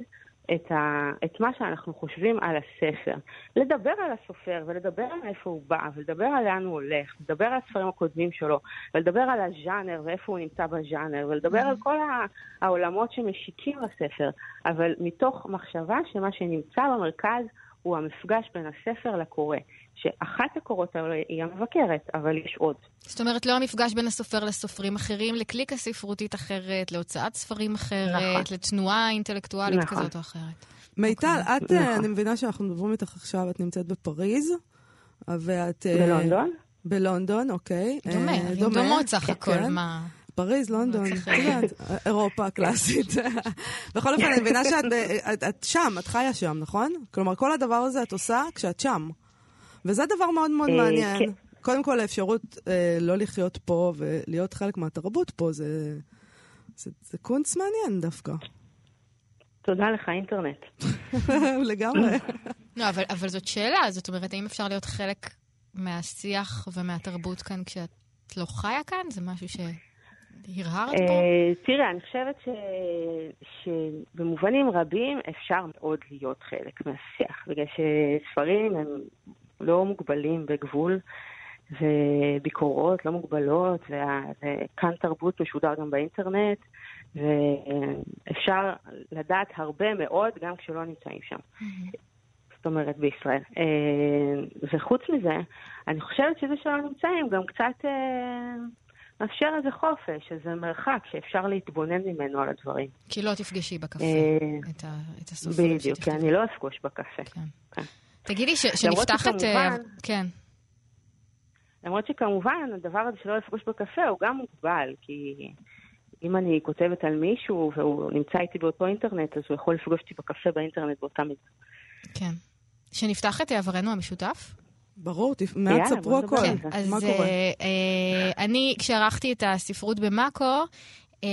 את, ה, את מה שאנחנו חושבים על הספר. לדבר על הסופר ולדבר על איפה הוא בא ולדבר על לאן הוא הולך, לדבר על הספרים הקודמים שלו ולדבר על הז'אנר ואיפה הוא נמצא בז'אנר ולדבר. על כל העולמות שמשיקים לספר, אבל מתוך מחשבה שמה שנמצא במרכז הוא המפגש בין הספר לקורא. שאחת הקורות האלה היא המבקרת, אבל יש עוד. זאת אומרת, לא המפגש בין הסופר לסופרים אחרים, לקליקה ספרותית אחרת, להוצאת ספרים אחרת, נכון. לתנועה אינטלקטואלית נכון. כזאת או אחרת. מיטל, okay. אוקיי. את, נכון. אני מבינה שאנחנו מדברים איתך עכשיו, את נמצאת בפריז, ואת... אה, בלונדון? בלונדון, אוקיי. דומה, אה, דומה, דומות סך כן, הכל, כן. מה... פריז, לונדון, אירופה הקלאסית. בכל אופן, אני מבינה שאת שם, את חיה שם, נכון? כלומר, כל הדבר הזה את עושה כשאת שם. וזה דבר מאוד מאוד אה, מעניין. כן. קודם כל, האפשרות אה, לא לחיות פה ולהיות חלק מהתרבות פה, זה, זה, זה קונץ מעניין דווקא. תודה לך, אינטרנט. לגמרי. לא, אבל, אבל זאת שאלה, זאת אומרת, האם אפשר להיות חלק מהשיח ומהתרבות כאן כשאת לא חיה כאן? זה משהו שהרהרת פה? אה, תראה, אני חושבת ש... שבמובנים רבים אפשר מאוד להיות חלק מהשיח, בגלל שספרים הם לא מוגבלים בגבול, וביקורות לא מוגבלות, וכאן תרבות משודר גם באינטרנט, ואפשר לדעת הרבה מאוד גם כשלא נמצאים שם. Mm-hmm. זאת אומרת, בישראל. אה, וחוץ מזה, אני חושבת שזה שלא נמצאים גם קצת אה, מאפשר איזה חופש, איזה מרחק שאפשר להתבונן ממנו על הדברים. כי לא תפגשי בקפה אה, את הסופרים בדיוק, כי אני לא אפגוש בקפה. כן. כן. תגידי, שנפתחת... שכמובן, כן. למרות שכמובן, הדבר הזה שלא לפגוש בקפה הוא גם מוגבל, כי אם אני כותבת על מישהו והוא נמצא איתי באותו אינטרנט, אז הוא יכול לפגוש אותי בקפה באינטרנט באותה מידה. כן. שנפתח את עברנו המשותף? ברור, מעט ספרו הכל. אז מה קורה? אה, אה, אני, כשערכתי את הספרות במאקו, אה,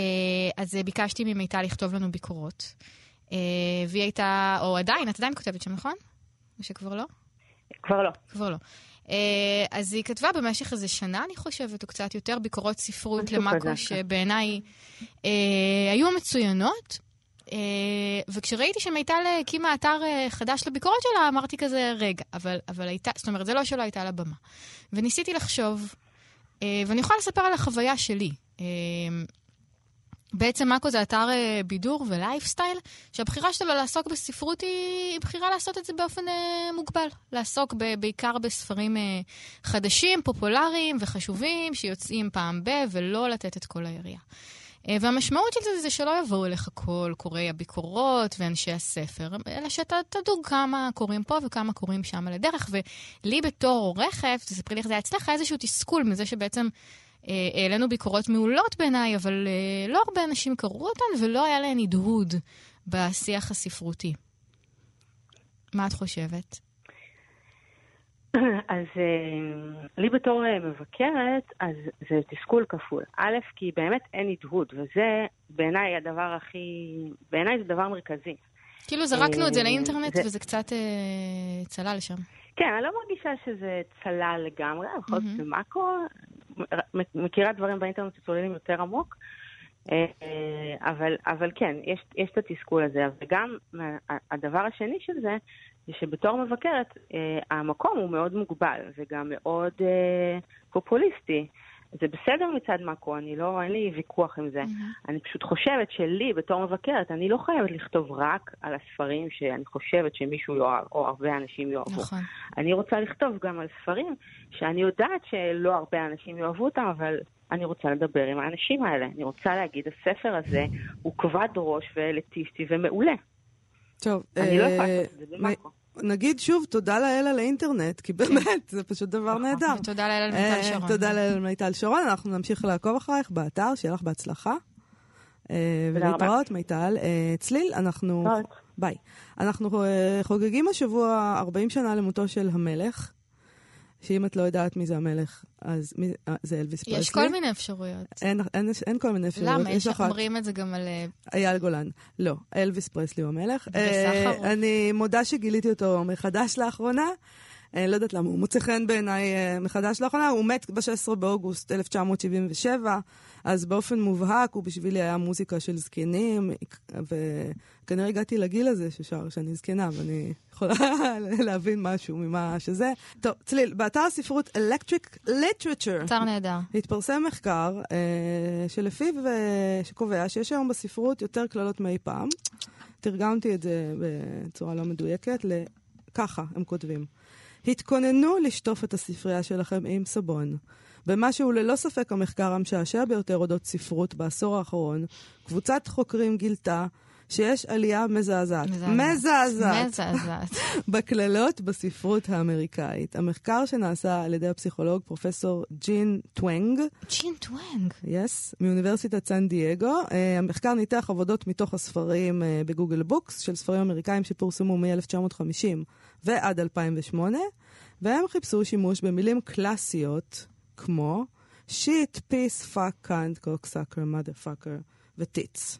אז ביקשתי ממיטל לכתוב לנו ביקורות. אה, והיא הייתה, או עדיין, את עדיין כותבת שם, נכון? או שכבר לא? כבר לא. כבר לא. אה, אז היא כתבה במשך איזה שנה, אני חושבת, או קצת יותר, ביקורות ספרות למאקו. שבעיניי אה, היו מצוינות. אה, וכשראיתי שמיטל הקימה אתר אה, חדש לביקורת שלה, אמרתי כזה, רגע, אבל, אבל הייתה, זאת אומרת, זה לא שלא הייתה לה במה. וניסיתי לחשוב, אה, ואני יכולה לספר על החוויה שלי. אה, בעצם מאקו זה אתר אה, בידור ולייפסטייל, שהבחירה שלו לעסוק בספרות היא בחירה לעשות את זה באופן אה, מוגבל. לעסוק ב- בעיקר בספרים אה, חדשים, פופולריים וחשובים, שיוצאים פעם ב- ולא לתת את כל היריעה. אה, והמשמעות של זה זה שלא יבואו אליך כל קוראי הביקורות ואנשי הספר, אלא שאתה תדוג כמה קוראים פה וכמה קוראים שם על הדרך. ולי בתור עורכת, תספרי לי איך זה היה אצלך, איזשהו תסכול מזה שבעצם... אה, העלינו ביקורות מעולות בעיניי, אבל אה, לא הרבה אנשים קראו אותן ולא היה להן הדהוד בשיח הספרותי. מה את חושבת? אז אה, לי בתור מבקרת, אז זה תסכול כפול. א', כי באמת אין הדהוד, וזה בעיניי הדבר הכי... בעיניי זה דבר מרכזי. כאילו זרקנו את זה לאינטרנט זה... וזה קצת אה, צלל שם. כן, אני לא מרגישה שזה צלל לגמרי, בכל זאת זה מאקו, מכירה דברים באינטרנט שצוללים יותר עמוק, אה, אבל, אבל כן, יש, יש את התסכול הזה. וגם הדבר השני של זה, זה שבתור מבקרת, אה, המקום הוא מאוד מוגבל וגם מאוד אה, פופוליסטי. זה בסדר מצד מאקו, אני לא, אין לי ויכוח עם זה. Mm-hmm. אני פשוט חושבת שלי, בתור מבקרת, אני לא חייבת לכתוב רק על הספרים שאני חושבת שמישהו יאהב, או הרבה אנשים יאהבו. נכון. אני רוצה לכתוב גם על ספרים שאני יודעת שלא הרבה אנשים יאהבו אותם, אבל אני רוצה לדבר עם האנשים האלה. אני רוצה להגיד, הספר הזה הוא כבד ראש ואליטיסטי ומעולה. טוב, אני לא יכולה לעשות את זה. נגיד שוב, תודה לאל על האינטרנט, כי באמת, זה פשוט דבר נכון. נהדר. ותודה לאל על מיטל שרון. תודה לאל על מיטל שרון, אנחנו נמשיך לעקוב אחרייך באתר, שיהיה לך בהצלחה. ולהתראות, מיטל. צליל, אנחנו... ביי. אנחנו חוגגים השבוע 40 שנה למותו של המלך. שאם את לא יודעת מי זה המלך, אז מי, זה אלוויס פרסלי. יש כל מיני אפשרויות. אין, אין, אין כל מיני אפשרויות. למה? יש אומרים את זה גם על... אייל גולן. לא, אלוויס פרסלי הוא המלך. אה, אני מודה שגיליתי אותו מחדש לאחרונה. אני לא יודעת למה, הוא מוצא חן בעיניי מחדש לאחרונה, הוא מת ב-16 באוגוסט 1977, אז באופן מובהק הוא בשבילי היה מוזיקה של זקנים, וכנראה הגעתי לגיל הזה ששר שאני זקנה, ואני יכולה להבין משהו ממה שזה. טוב, צליל, באתר הספרות Electric Literature, אתר נהדר, התפרסם מחקר אה, שלפיו, אה, שקובע שיש היום בספרות יותר קללות מאי פעם. תרגמתי את זה בצורה לא מדויקת לככה, הם כותבים. התכוננו לשטוף את הספרייה שלכם עם סבון. במה שהוא ללא ספק המחקר המשעשע ביותר אודות ספרות בעשור האחרון, קבוצת חוקרים גילתה שיש עלייה מזעזעת. מזעזעת. מזעזעת. בקללות בספרות האמריקאית. המחקר שנעשה על ידי הפסיכולוג פרופסור ג'ין טוונג. ג'ין טוונג? yes, yes, מאוניברסיטת סן דייגו. Uh, המחקר ניתח עבודות מתוך הספרים uh, בגוגל בוקס של ספרים אמריקאים שפורסמו מ-1950 ועד 2008, והם חיפשו שימוש במילים קלאסיות כמו shit, piss, fuck, cunt, cocksucker, motherfucker וטיץ.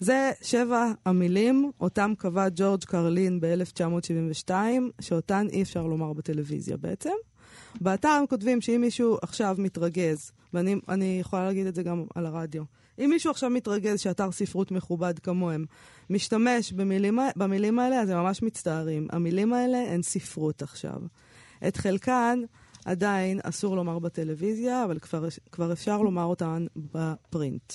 זה שבע המילים, אותם קבע ג'ורג' קרלין ב-1972, שאותן אי אפשר לומר בטלוויזיה בעצם. באתר הם כותבים שאם מישהו עכשיו מתרגז, ואני יכולה להגיד את זה גם על הרדיו, אם מישהו עכשיו מתרגז שאתר ספרות מכובד כמוהם משתמש במילים, במילים האלה, אז הם ממש מצטערים. המילים האלה הן ספרות עכשיו. את חלקן עדיין אסור לומר בטלוויזיה, אבל כבר, כבר אפשר לומר אותן בפרינט.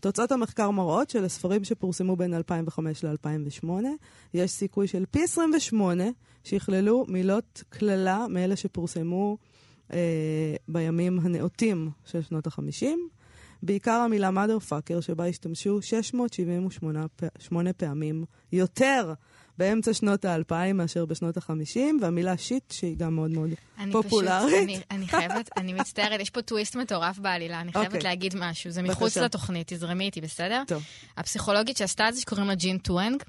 תוצאות המחקר מראות שלספרים שפורסמו בין 2005 ל-2008 יש סיכוי של פי 28 שיכללו מילות קללה מאלה שפורסמו אה, בימים הנאותים של שנות ה-50. בעיקר המילה motherfucker, שבה השתמשו 678 פעמים יותר באמצע שנות האלפיים מאשר בשנות החמישים, והמילה שיט, שהיא גם מאוד מאוד אני פופולרית. פשוט, אני, אני חייבת, אני מצטערת, יש פה טוויסט מטורף בעלילה, אני חייבת okay. להגיד משהו. זה מחוץ בבקשה. לתוכנית, תזרמי איתי, בסדר? טוב. הפסיכולוגית שעשתה את זה, שקוראים לה ג'ין טואנג.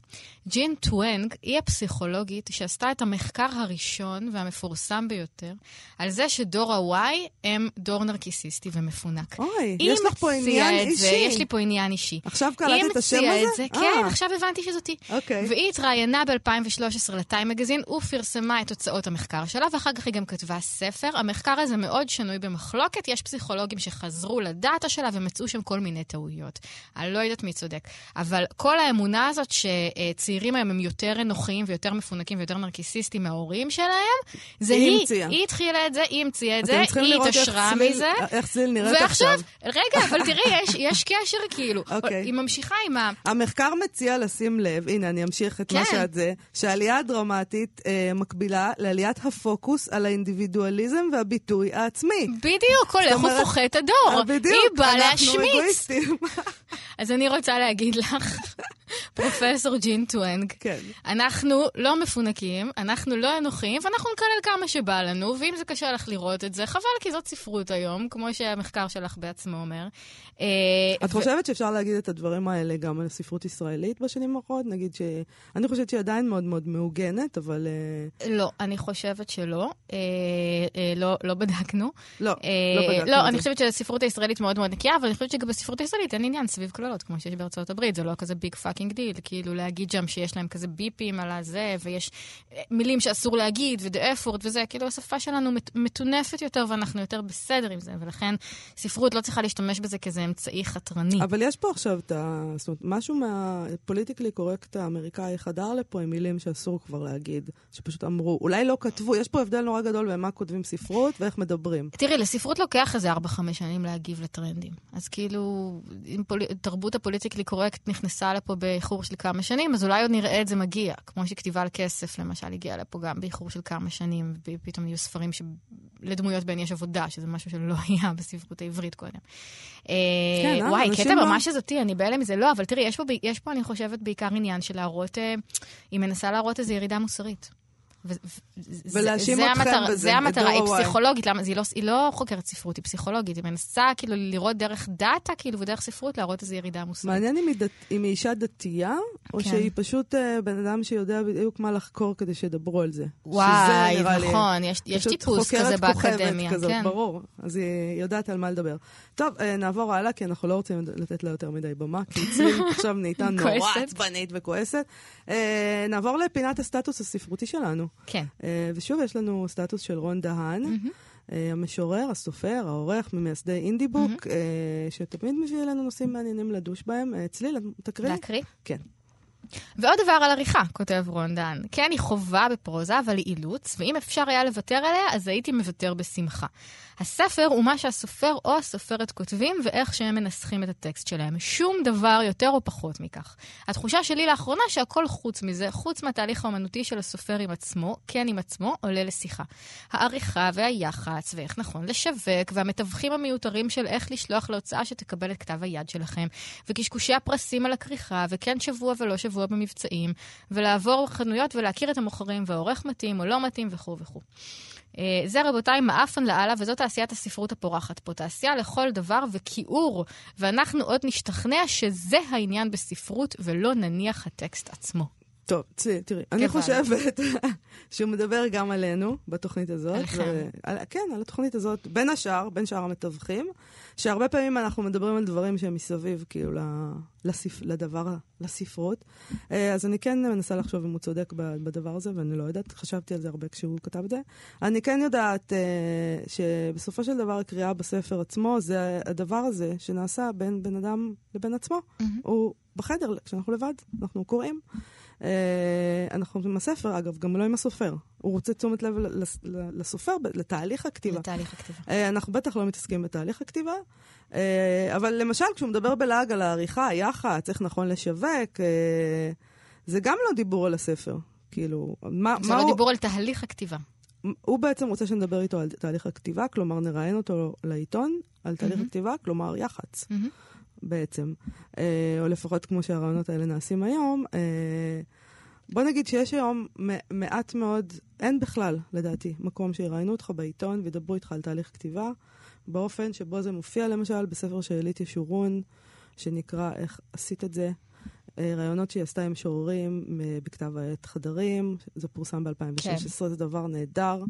ג'ין טואנג היא הפסיכולוגית שעשתה את המחקר הראשון והמפורסם ביותר על זה שדור ה-Y הם דור נרקיסיסטי ומפונק. אוי, יש לך פה עניין אישי. זה, יש לי פה עניין אישי. עכשיו קלטת את השם הזה? זה, כן, עכשיו הבנתי שזאתי. אוקיי. והיא התראיינה ב-2013 ל Time Magazine ופרסמה את תוצאות המחקר שלה, ואחר כך היא גם כתבה ספר. המחקר הזה מאוד שנוי במחלוקת, יש פסיכולוגים שחזרו ל data שלה ומצאו שם כל מיני טעויות. אני לא יודעת מי צודק. אבל כל האמונה הזאת שצעירים היום הם יותר אנוכיים ויותר מפונקים ויותר נרקיסיסטים מההורים שלהם, זה היא. היא המציאה. היא התחילה את זה, היא המציאה את זה, היא התעשרה מזה. איך צליל נראית עכשיו. ועכשיו, רגע, אבל תראי, יש, יש קשר כאילו. אוקיי. Okay. היא ממשיכה עם ה... המחקר מציע לשים לב, הנה, אני אמשיך את כן. מה שאת זה, שהעלייה הדרמטית אה, מקבילה לעליית הפוקוס על האינדיבידואליזם והביטוי העצמי. בדיוק, הולך ופוחת הדור. אה, בדיוק, היא באה להשמיץ. אנחנו אגואיסטים. אז אני רוצה להגיד לך, פרופסור ג'ין טואנג, כן. אנחנו לא מפונקים, אנחנו לא אנוכיים, ואנחנו נקלל כמה שבא לנו, ואם זה קשה לך לראות את זה, חבל, כי זאת ספרות היום, כמו שהמחקר שלך בעצמו אומר. אה, את חושבת שאפשר להגיד את הדברים האלה גם על ספרות ישראלית בשנים האחרונות? נגיד ש... אני חושבת שהיא עדיין מאוד מאוד מעוגנת, אבל... אה, לא, אני חושבת שלא. לא, לא בדקנו. לא, לא בדקנו. לא, אני חושבת שהספרות הישראלית מאוד מאוד נקייה, אבל אני חושבת שגם בספרות הישראלית אין עניין סביב קללות, כמו שיש בארצות הברית, זה לא כזה big fucking deal. להתחיל, כאילו להגיד שם שיש להם כזה beep ים על הזה, ויש אה, מילים שאסור להגיד, ו-the F word וזה, כאילו השפה שלנו מטונפת יותר ואנחנו יותר בסדר עם זה, ולכן ספרות לא צריכה להשתמש בזה כאיזה אמצעי חתרני. אבל יש פה עכשיו את ה... זאת אומרת, משהו מה politically correct האמריקאי חדר לפה עם מילים שאסור כבר להגיד, שפשוט אמרו, אולי לא כתבו, יש פה הבדל נורא גדול בין מה כותבים ספרות ואיך מדברים. תראי, לספרות לוקח איזה 4-5 שנים להגיב לטרנדים. אז כאילו. תרבות הפוליטיקלי קורקט נכנסה לפה באיחור של כמה שנים, אז אולי עוד נראה את זה מגיע. כמו שכתיבה על כסף, למשל, הגיעה לפה גם באיחור של כמה שנים, ופתאום נהיו ספרים שלדמויות בהן יש עבודה, שזה משהו שלא היה בספרות העברית קודם. אה, כן, אה, וואי, קטע לא- ממש הזאתי, אני בהלם מזה. לא, אבל תראי, יש פה, יש פה, אני חושבת, בעיקר עניין של להראות, אה, היא מנסה להראות איזו ירידה מוסרית. ולהאשים אתכם המטר, בזה, זה המטרה, היא פסיכולוגית, למה? היא לא, היא לא חוקרת ספרות, היא פסיכולוגית, היא מנסה כאילו לראות דרך דאטה, כאילו, ודרך ספרות להראות איזו ירידה מוסרית. מעניין אם היא, דת, אם היא אישה דתייה, או כן. שהיא פשוט uh, בן אדם שיודע בדיוק מה לחקור כדי שידברו על זה. וואי, נכון, יש, יש טיפוס כזה באקדמיה. כזאת, כן. ברור, אז היא יודעת על מה לדבר. טוב, uh, נעבור הלאה, כי אנחנו לא רוצים לתת לה יותר מדי במה, כי אצלי עכשיו נהייתה נורא עצבנית וכועסת. Uh, נעבור לפינת הסטטוס הספרותי שלנו. כן. Uh, ושוב, יש לנו סטטוס של רון דהן. Mm-hmm. המשורר, הסופר, העורך, ממייסדי אינדיבוק, mm-hmm. שתמיד מביא אלינו נושאים מעניינים לדוש בהם. צליל, תקריא. להקריא? כן. ועוד דבר על עריכה, כותב רון דן. כן, היא חובה בפרוזה, אבל היא אילוץ, ואם אפשר היה לוותר עליה, אז הייתי מוותר בשמחה. הספר הוא מה שהסופר או הסופרת כותבים ואיך שהם מנסחים את הטקסט שלהם. שום דבר יותר או פחות מכך. התחושה שלי לאחרונה שהכל חוץ מזה, חוץ מהתהליך האומנותי של הסופר עם עצמו, כן עם עצמו, עולה לשיחה. העריכה והיח"צ, ואיך נכון לשווק, והמתווכים המיותרים של איך לשלוח להוצאה שתקבל את כתב היד שלכם, וקשקושי הפרסים על הכריכה, וכן שבוע ולא שבוע במבצעים, ולעבור חנויות ולהכיר את המוכרים, והעורך מתאים או לא מתאים וכו' וכו'. אה, זה רבותיי מעפן לאללה, וזאת תעשיית הספרות הפורחת פה. תעשייה לכל דבר וכיעור, ואנחנו עוד נשתכנע שזה העניין בספרות, ולא נניח הטקסט עצמו. טוב, תראי, אני חושבת שהוא מדבר גם עלינו בתוכנית הזאת. עליכם. על, כן, על התוכנית הזאת, בין השאר, בין שאר המתווכים, שהרבה פעמים אנחנו מדברים על דברים שהם מסביב, כאילו, לספ, לדבר, לספרות. אה, אז אני כן מנסה לחשוב אם הוא צודק בדבר הזה, ואני לא יודעת, חשבתי על זה הרבה כשהוא כתב את זה. אני כן יודעת uh, שבסופו של דבר הקריאה בספר עצמו, זה הדבר הזה שנעשה בין בן אדם לבין עצמו. Mm-hmm. הוא בחדר, כשאנחנו לבד, אנחנו קוראים. אה, אנחנו עם הספר, אגב, גם לא עם הסופר. הוא רוצה תשומת לב לסופר, לתהליך הכתיבה. לתהליך הכתיבה. אה, אנחנו בטח לא מתעסקים בתהליך הכתיבה, אה, אבל למשל, כשהוא מדבר בלעג על העריכה, היח"צ, איך נכון לשווק, זה גם לא דיבור על הספר. כאילו, מה, זה לא הוא... דיבור על תהליך הכתיבה. הוא בעצם רוצה שנדבר איתו על תהליך הכתיבה, כלומר נראיין אותו לעיתון על תהליך mm-hmm. הכתיבה, כלומר יח"צ. Mm-hmm. בעצם, אה, או לפחות כמו שהרעיונות האלה נעשים היום. אה, בוא נגיד שיש היום מעט מאוד, אין בכלל, לדעתי, מקום שיראיינו אותך בעיתון וידברו איתך על תהליך כתיבה, באופן שבו זה מופיע למשל בספר של אלית ישורון, שנקרא איך עשית את זה. אה, רעיונות שהיא עשתה עם שוררים בכתב העת חדרים, זה פורסם ב-2016, כן. זה דבר נהדר.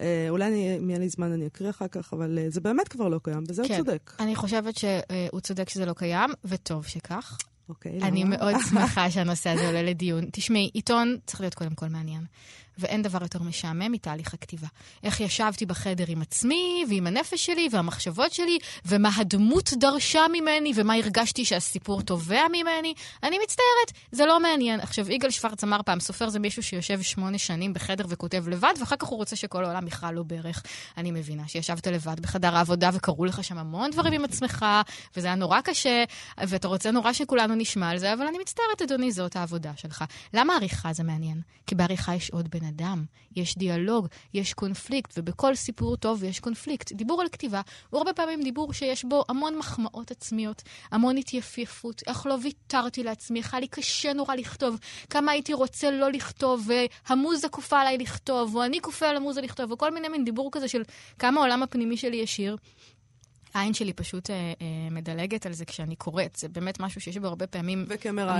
אה, אולי אני, אם יהיה לי זמן אני אקריא אחר כך, אבל אה, זה באמת כבר לא קיים, בזה כן. הוא צודק. אני חושבת שהוא צודק שזה לא קיים, וטוב שכך. אוקיי, אני למה? מאוד שמחה שהנושא הזה עולה לדיון. תשמעי, עיתון צריך להיות קודם כל מעניין. ואין דבר יותר משעמם מתהליך הכתיבה. איך ישבתי בחדר עם עצמי, ועם הנפש שלי, והמחשבות שלי, ומה הדמות דרשה ממני, ומה הרגשתי שהסיפור תובע ממני. אני מצטערת, זה לא מעניין. עכשיו, יגאל שוורץ אמר פעם, סופר זה מישהו שיושב שמונה שנים בחדר וכותב לבד, ואחר כך הוא רוצה שכל העולם יכרע לו ברך. אני מבינה שישבת לבד בחדר העבודה, וקראו לך שם המון דברים עם עצמך, וזה היה נורא קשה, ואתה רוצה נורא שכולנו נשמע על זה, אבל אני מצטערת, אדוני, זאת העבודה שלך. למה עריכה זה מעניין? כי בעריכה יש עוד בן אדם, יש דיאלוג, יש קונפליקט, ובכל סיפור טוב יש קונפליקט. דיבור על כתיבה הוא הרבה פעמים דיבור שיש בו המון מחמאות עצמיות, המון התייפייפות, איך לא ויתרתי לעצמי, איך היה לי קשה נורא לכתוב, כמה הייתי רוצה לא לכתוב, והמוזה כופה עליי לכתוב, או אני כופה על המוזה לכתוב, וכל מיני מין דיבור כזה של כמה העולם הפנימי שלי ישיר. העין שלי פשוט אה, אה, מדלגת על זה כשאני קוראת. זה באמת משהו שיש בו הרבה פעמים.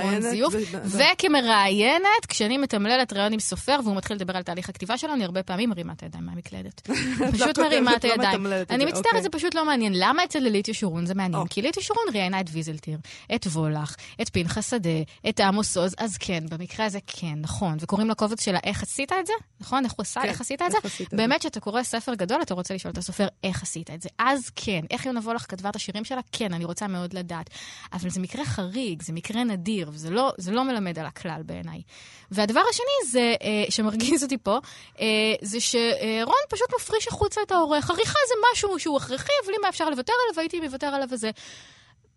המון זיוף. ו- וכמראיינת, כשאני מתמללת ראיון עם סופר והוא מתחיל לדבר על תהליך הכתיבה שלו, אני הרבה פעמים מרימה את הידיים מהמקלדת. פשוט כותבת, מרימה את לא הידיים. את אני זה, מצטערת, אוקיי. זה פשוט לא מעניין. למה אצל ליטיה שורון זה מעניין? כי ליטיה שורון ראיינה את ויזלטיר, את וולך, את פנחס שדה, את עמוס עוז, אז כן, במקרה הזה כן, נכון. וקוראים לקובץ שלה איך עשית את זה? נכון? איך? כן? איך עשית את זה. באמת, כשאתה קורא ספר גדול, אתה רוצה לשאול את הסופר איך עשית את זה. אז כן. איך יונה וולך כתבה את השירים שלה? כן, אני רוצה מאוד לדעת. אבל זה מקרה חריג, זה מקרה נדיר, וזה לא, לא מלמד על הכלל בעיניי. והדבר השני זה, אה, שמרגיז אותי פה, אה, זה שרון פשוט מפריש החוצה את העורך. עריכה זה משהו שהוא הכרחי, אבל אם היה אפשר לוותר עליו, הייתי מוותר עליו וזה.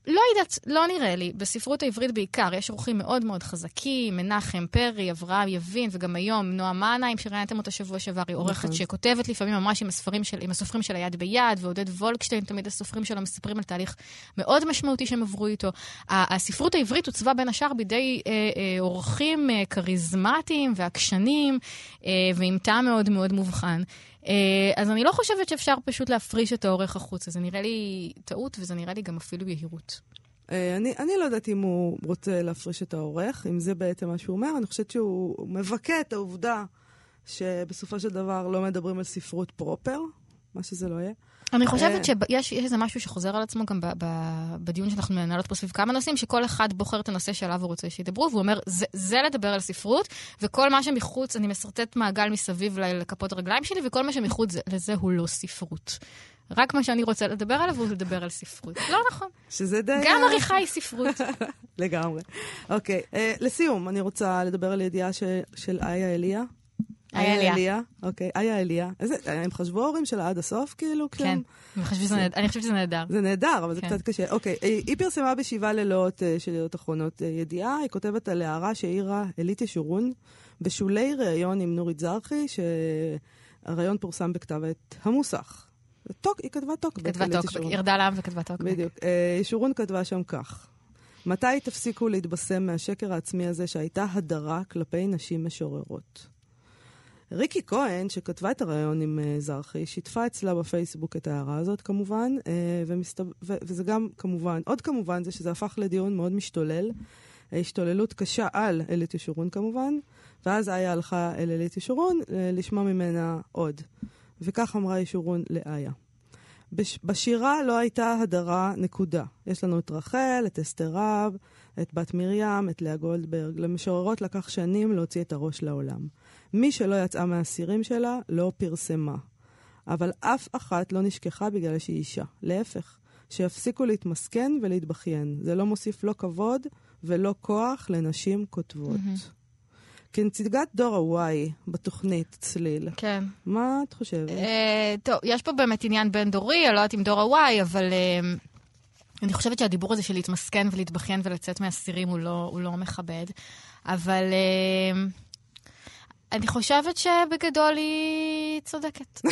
לא יודעת, לא נראה לי. בספרות העברית בעיקר, יש עורכים מאוד מאוד חזקים, מנחם פרי, אברהם יבין, וגם היום נועה מנהיים, שראיינתם אותה שבוע שעבר, היא עורכת נכון. שכותבת לפעמים ממש עם הספרים של, עם הסופרים של היד ביד, ועודד וולקשטיין, תמיד הסופרים שלו מספרים על תהליך מאוד משמעותי שהם עברו איתו. הספרות העברית עוצבה בין השאר בידי אה, אה, אה, כריזמטיים ועקשנים, אה, ועם טעם מאוד מאוד מובחן. אה, אז אני לא חושבת שאפשר פשוט להפריש את העורך החוצה. זה נראה לי טעות, וזה נראה לי גם אפילו יהירות. אה, אני, אני לא יודעת אם הוא רוצה להפריש את העורך, אם זה בעצם מה שהוא אומר. אני חושבת שהוא הוא מבכה את העובדה שבסופו של דבר לא מדברים על ספרות פרופר, מה שזה לא יהיה. אני אה. חושבת שיש יש איזה משהו שחוזר על עצמו גם ב, ב, בדיון שאנחנו מנהלות פה סביב כמה נושאים, שכל אחד בוחר את הנושא שעליו הוא רוצה שידברו, והוא אומר, זה, זה לדבר על ספרות, וכל מה שמחוץ, אני משרטט מעגל מסביב לכפות הרגליים שלי, וכל מה שמחוץ זה- לזה הוא לא ספרות. רק מה שאני רוצה לדבר עליו הוא לדבר על ספרות. לא נכון. שזה די... גם אה, עריכה היא ספרות. לגמרי. אוקיי, אה, לסיום, אני רוצה לדבר על ידיעה של איה אליה. איה אליה. אוקיי, איה אליה. איזה, הם חשבו ההורים שלה עד הסוף, כאילו? כן, כשהם- אני חושבת שזה נהד- אני חושבת שזה נהדר. זה נהדר, אבל זה כן. קצת קשה. אוקיי, היא היא פרסמה בשבעה לילות אה, של ידיעות אחרונות אה, ידיעה, היא כותבת על הערה שהעירה אלית ישורון בשולי ראיון עם נורית זרחי, שהראיון פורסם בכתב עת המוסך. טוק, היא כתבה טוק. כתבה אלית טוק, ישורון. ירדה לעם וכתבה טוק. בדיוק. אה, ישורון כתבה שם כך: מתי תפסיקו להתבשם מהשקר העצמי הזה שהייתה הדרה כלפי נשים משוררות? ריקי כהן, שכתבה את הריאיון עם אה, זרחי, שיתפה אצלה בפייסבוק את ההערה הזאת כמובן, אה, ומסתב... ו- וזה גם כמובן, עוד כמובן זה שזה הפך לדיון מאוד משתולל, אה, השתוללות קשה על אלית ישורון כמובן, ואז איה הלכה אל אלית ישורון אה, לשמוע ממנה עוד. וכך אמרה ישורון לאיה. בש... בשירה לא הייתה הדרה, נקודה. יש לנו את רחל, את אסתר רב, את בת מרים, את לאה גולדברג. למשוררות לקח שנים להוציא את הראש לעולם. מי שלא יצאה מהסירים שלה, לא פרסמה. אבל אף אחת לא נשכחה בגלל שהיא אישה. להפך, שיפסיקו להתמסכן ולהתבכיין. זה לא מוסיף לא כבוד ולא כוח לנשים כותבות. כנציגת דור ה-Y בתוכנית צליל, כן. מה את חושבת? אה, טוב, יש פה באמת עניין בין-דורי, אני לא יודעת אם דור ה-Y, אבל אה, אני חושבת שהדיבור הזה של להתמסכן ולהתבכיין ולצאת מהסירים הוא לא, הוא לא מכבד. אבל אה, אני חושבת שבגדול היא צודקת.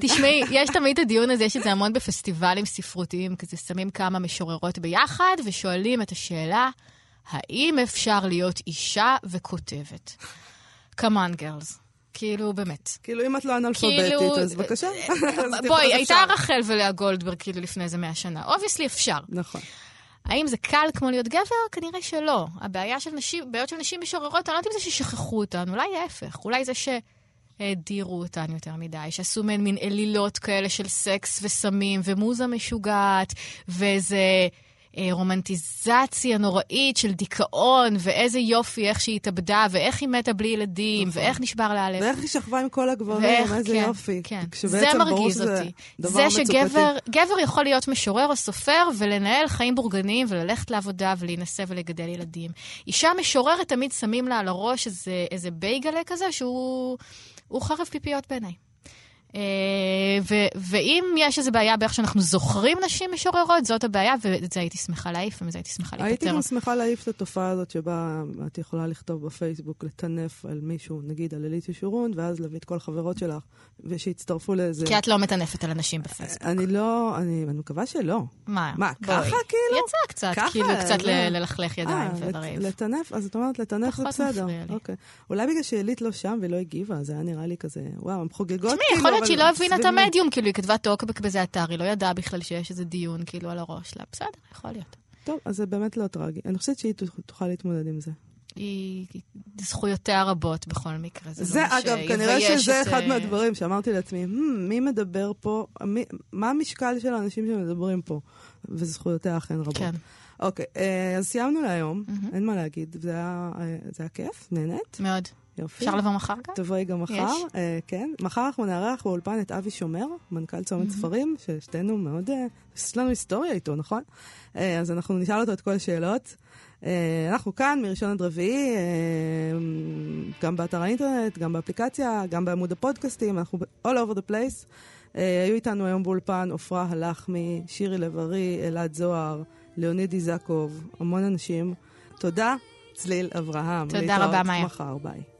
תשמעי, יש תמיד את הדיון הזה, יש את זה המון בפסטיבלים ספרותיים, כזה שמים כמה משוררות ביחד ושואלים את השאלה, האם אפשר להיות אישה וכותבת? כמובן, girls. כאילו, באמת. כאילו, אם את לא אנאלפביתית, כאילו, אז בבקשה. אז בואי, אז הייתה. רחל ולאה גולדברג כאילו לפני איזה מאה שנה. obviously אפשר. נכון. האם זה קל כמו להיות גבר? כנראה שלא. הבעיה של נשים, בעיות של נשים משוררות, אני לא יודעת אם זה ששכחו אותנו, אולי ההפך. אולי זה שהדירו אותן יותר מדי, שעשו מהן מין אלילות כאלה של סקס וסמים ומוזה משוגעת, ואיזה רומנטיזציה נוראית של דיכאון, ואיזה יופי איך שהיא התאבדה, ואיך היא מתה בלי ילדים, נכון. ואיך נשבר לה הלב. ואיך היא שכבה עם כל הגברים, ואיך, איזה כן, יופי. כן. זה מרגיז שזה אותי. דבר זה. שגבר גבר יכול להיות משורר או סופר ולנהל חיים בורגניים וללכת לעבודה ולהינשא ולגדל ילדים. אישה משוררת תמיד שמים לה על הראש איזה, איזה בייגלה כזה שהוא הוא חרב פיפיות בעיניי. אה, ו- ואם יש איזו בעיה באיך שאנחנו זוכרים נשים משוררות, זאת הבעיה, ואת זה הייתי שמחה להעיף, ומזה הייתי שמחה הייתי להיפטר. גם שמחה להעיף את התופעה הזאת שבה את יכולה לכתוב בפייסבוק, לטנף על מישהו, נגיד על אלית ישורון, ואז להביא את כל החברות שלך, ושיצטרפו לאיזה... כי את לא מטנפת על אנשים בפייסבוק. אני לא, אני, אני מקווה שלא. מה? מה, בואי. ככה כאילו? יצא קצת, ככה, כאילו קצת ל- ללכלך ידיים אה, ולריב. לט- לטנף, אז את אומרת לטנף זה בסדר. אוקיי. אולי בגלל שאלית לא שם והיא לא הגיבה, זה היה נראה לי כזה, וואו, הן חוגגות כאילו... אומרת שהיא לא הבינה את המדיום, כאילו, היא כתבה טוקבק באיזה אתר, היא לא ידעה בכלל שיש איזה דיון, כאילו, על הראש שלה. בסדר, יכול להיות. טוב, אז זה באמת לא טרגי. אני חושבת שהיא תוכל להתמודד עם זה. היא... זכויותיה רבות בכל מקרה. זה, זה לא אגב, כנראה שזה את... אחד מהדברים שאמרתי לעצמי, hmm, מי מדבר פה, מי, מה המשקל של האנשים שמדברים פה? וזכויותיה אכן רבות. כן. אוקיי, אז סיימנו להיום, mm-hmm. אין מה להגיד, זה היה, זה היה כיף, נהנית? מאוד. יופי. אפשר לבוא מחר גם? תבואי גם מחר, יש? אה, כן. מחר אנחנו נארח באולפן את אבי שומר, מנכ"ל צומת mm-hmm. ספרים, ששתינו מאוד, אה, יש לנו היסטוריה איתו, נכון? אה, אז אנחנו נשאל אותו את כל השאלות. אה, אנחנו כאן מראשון עד רביעי, אה, גם באתר האינטרנט, גם באפליקציה, גם בעמוד הפודקאסטים, אנחנו all over the place. אה, היו איתנו היום באולפן עפרה הלחמי, שירי לב-ארי, אלעד זוהר, ליאוניד איזקוב, המון אנשים. תודה, צליל אברהם. תודה רבה, מאיה. מחר, ביי.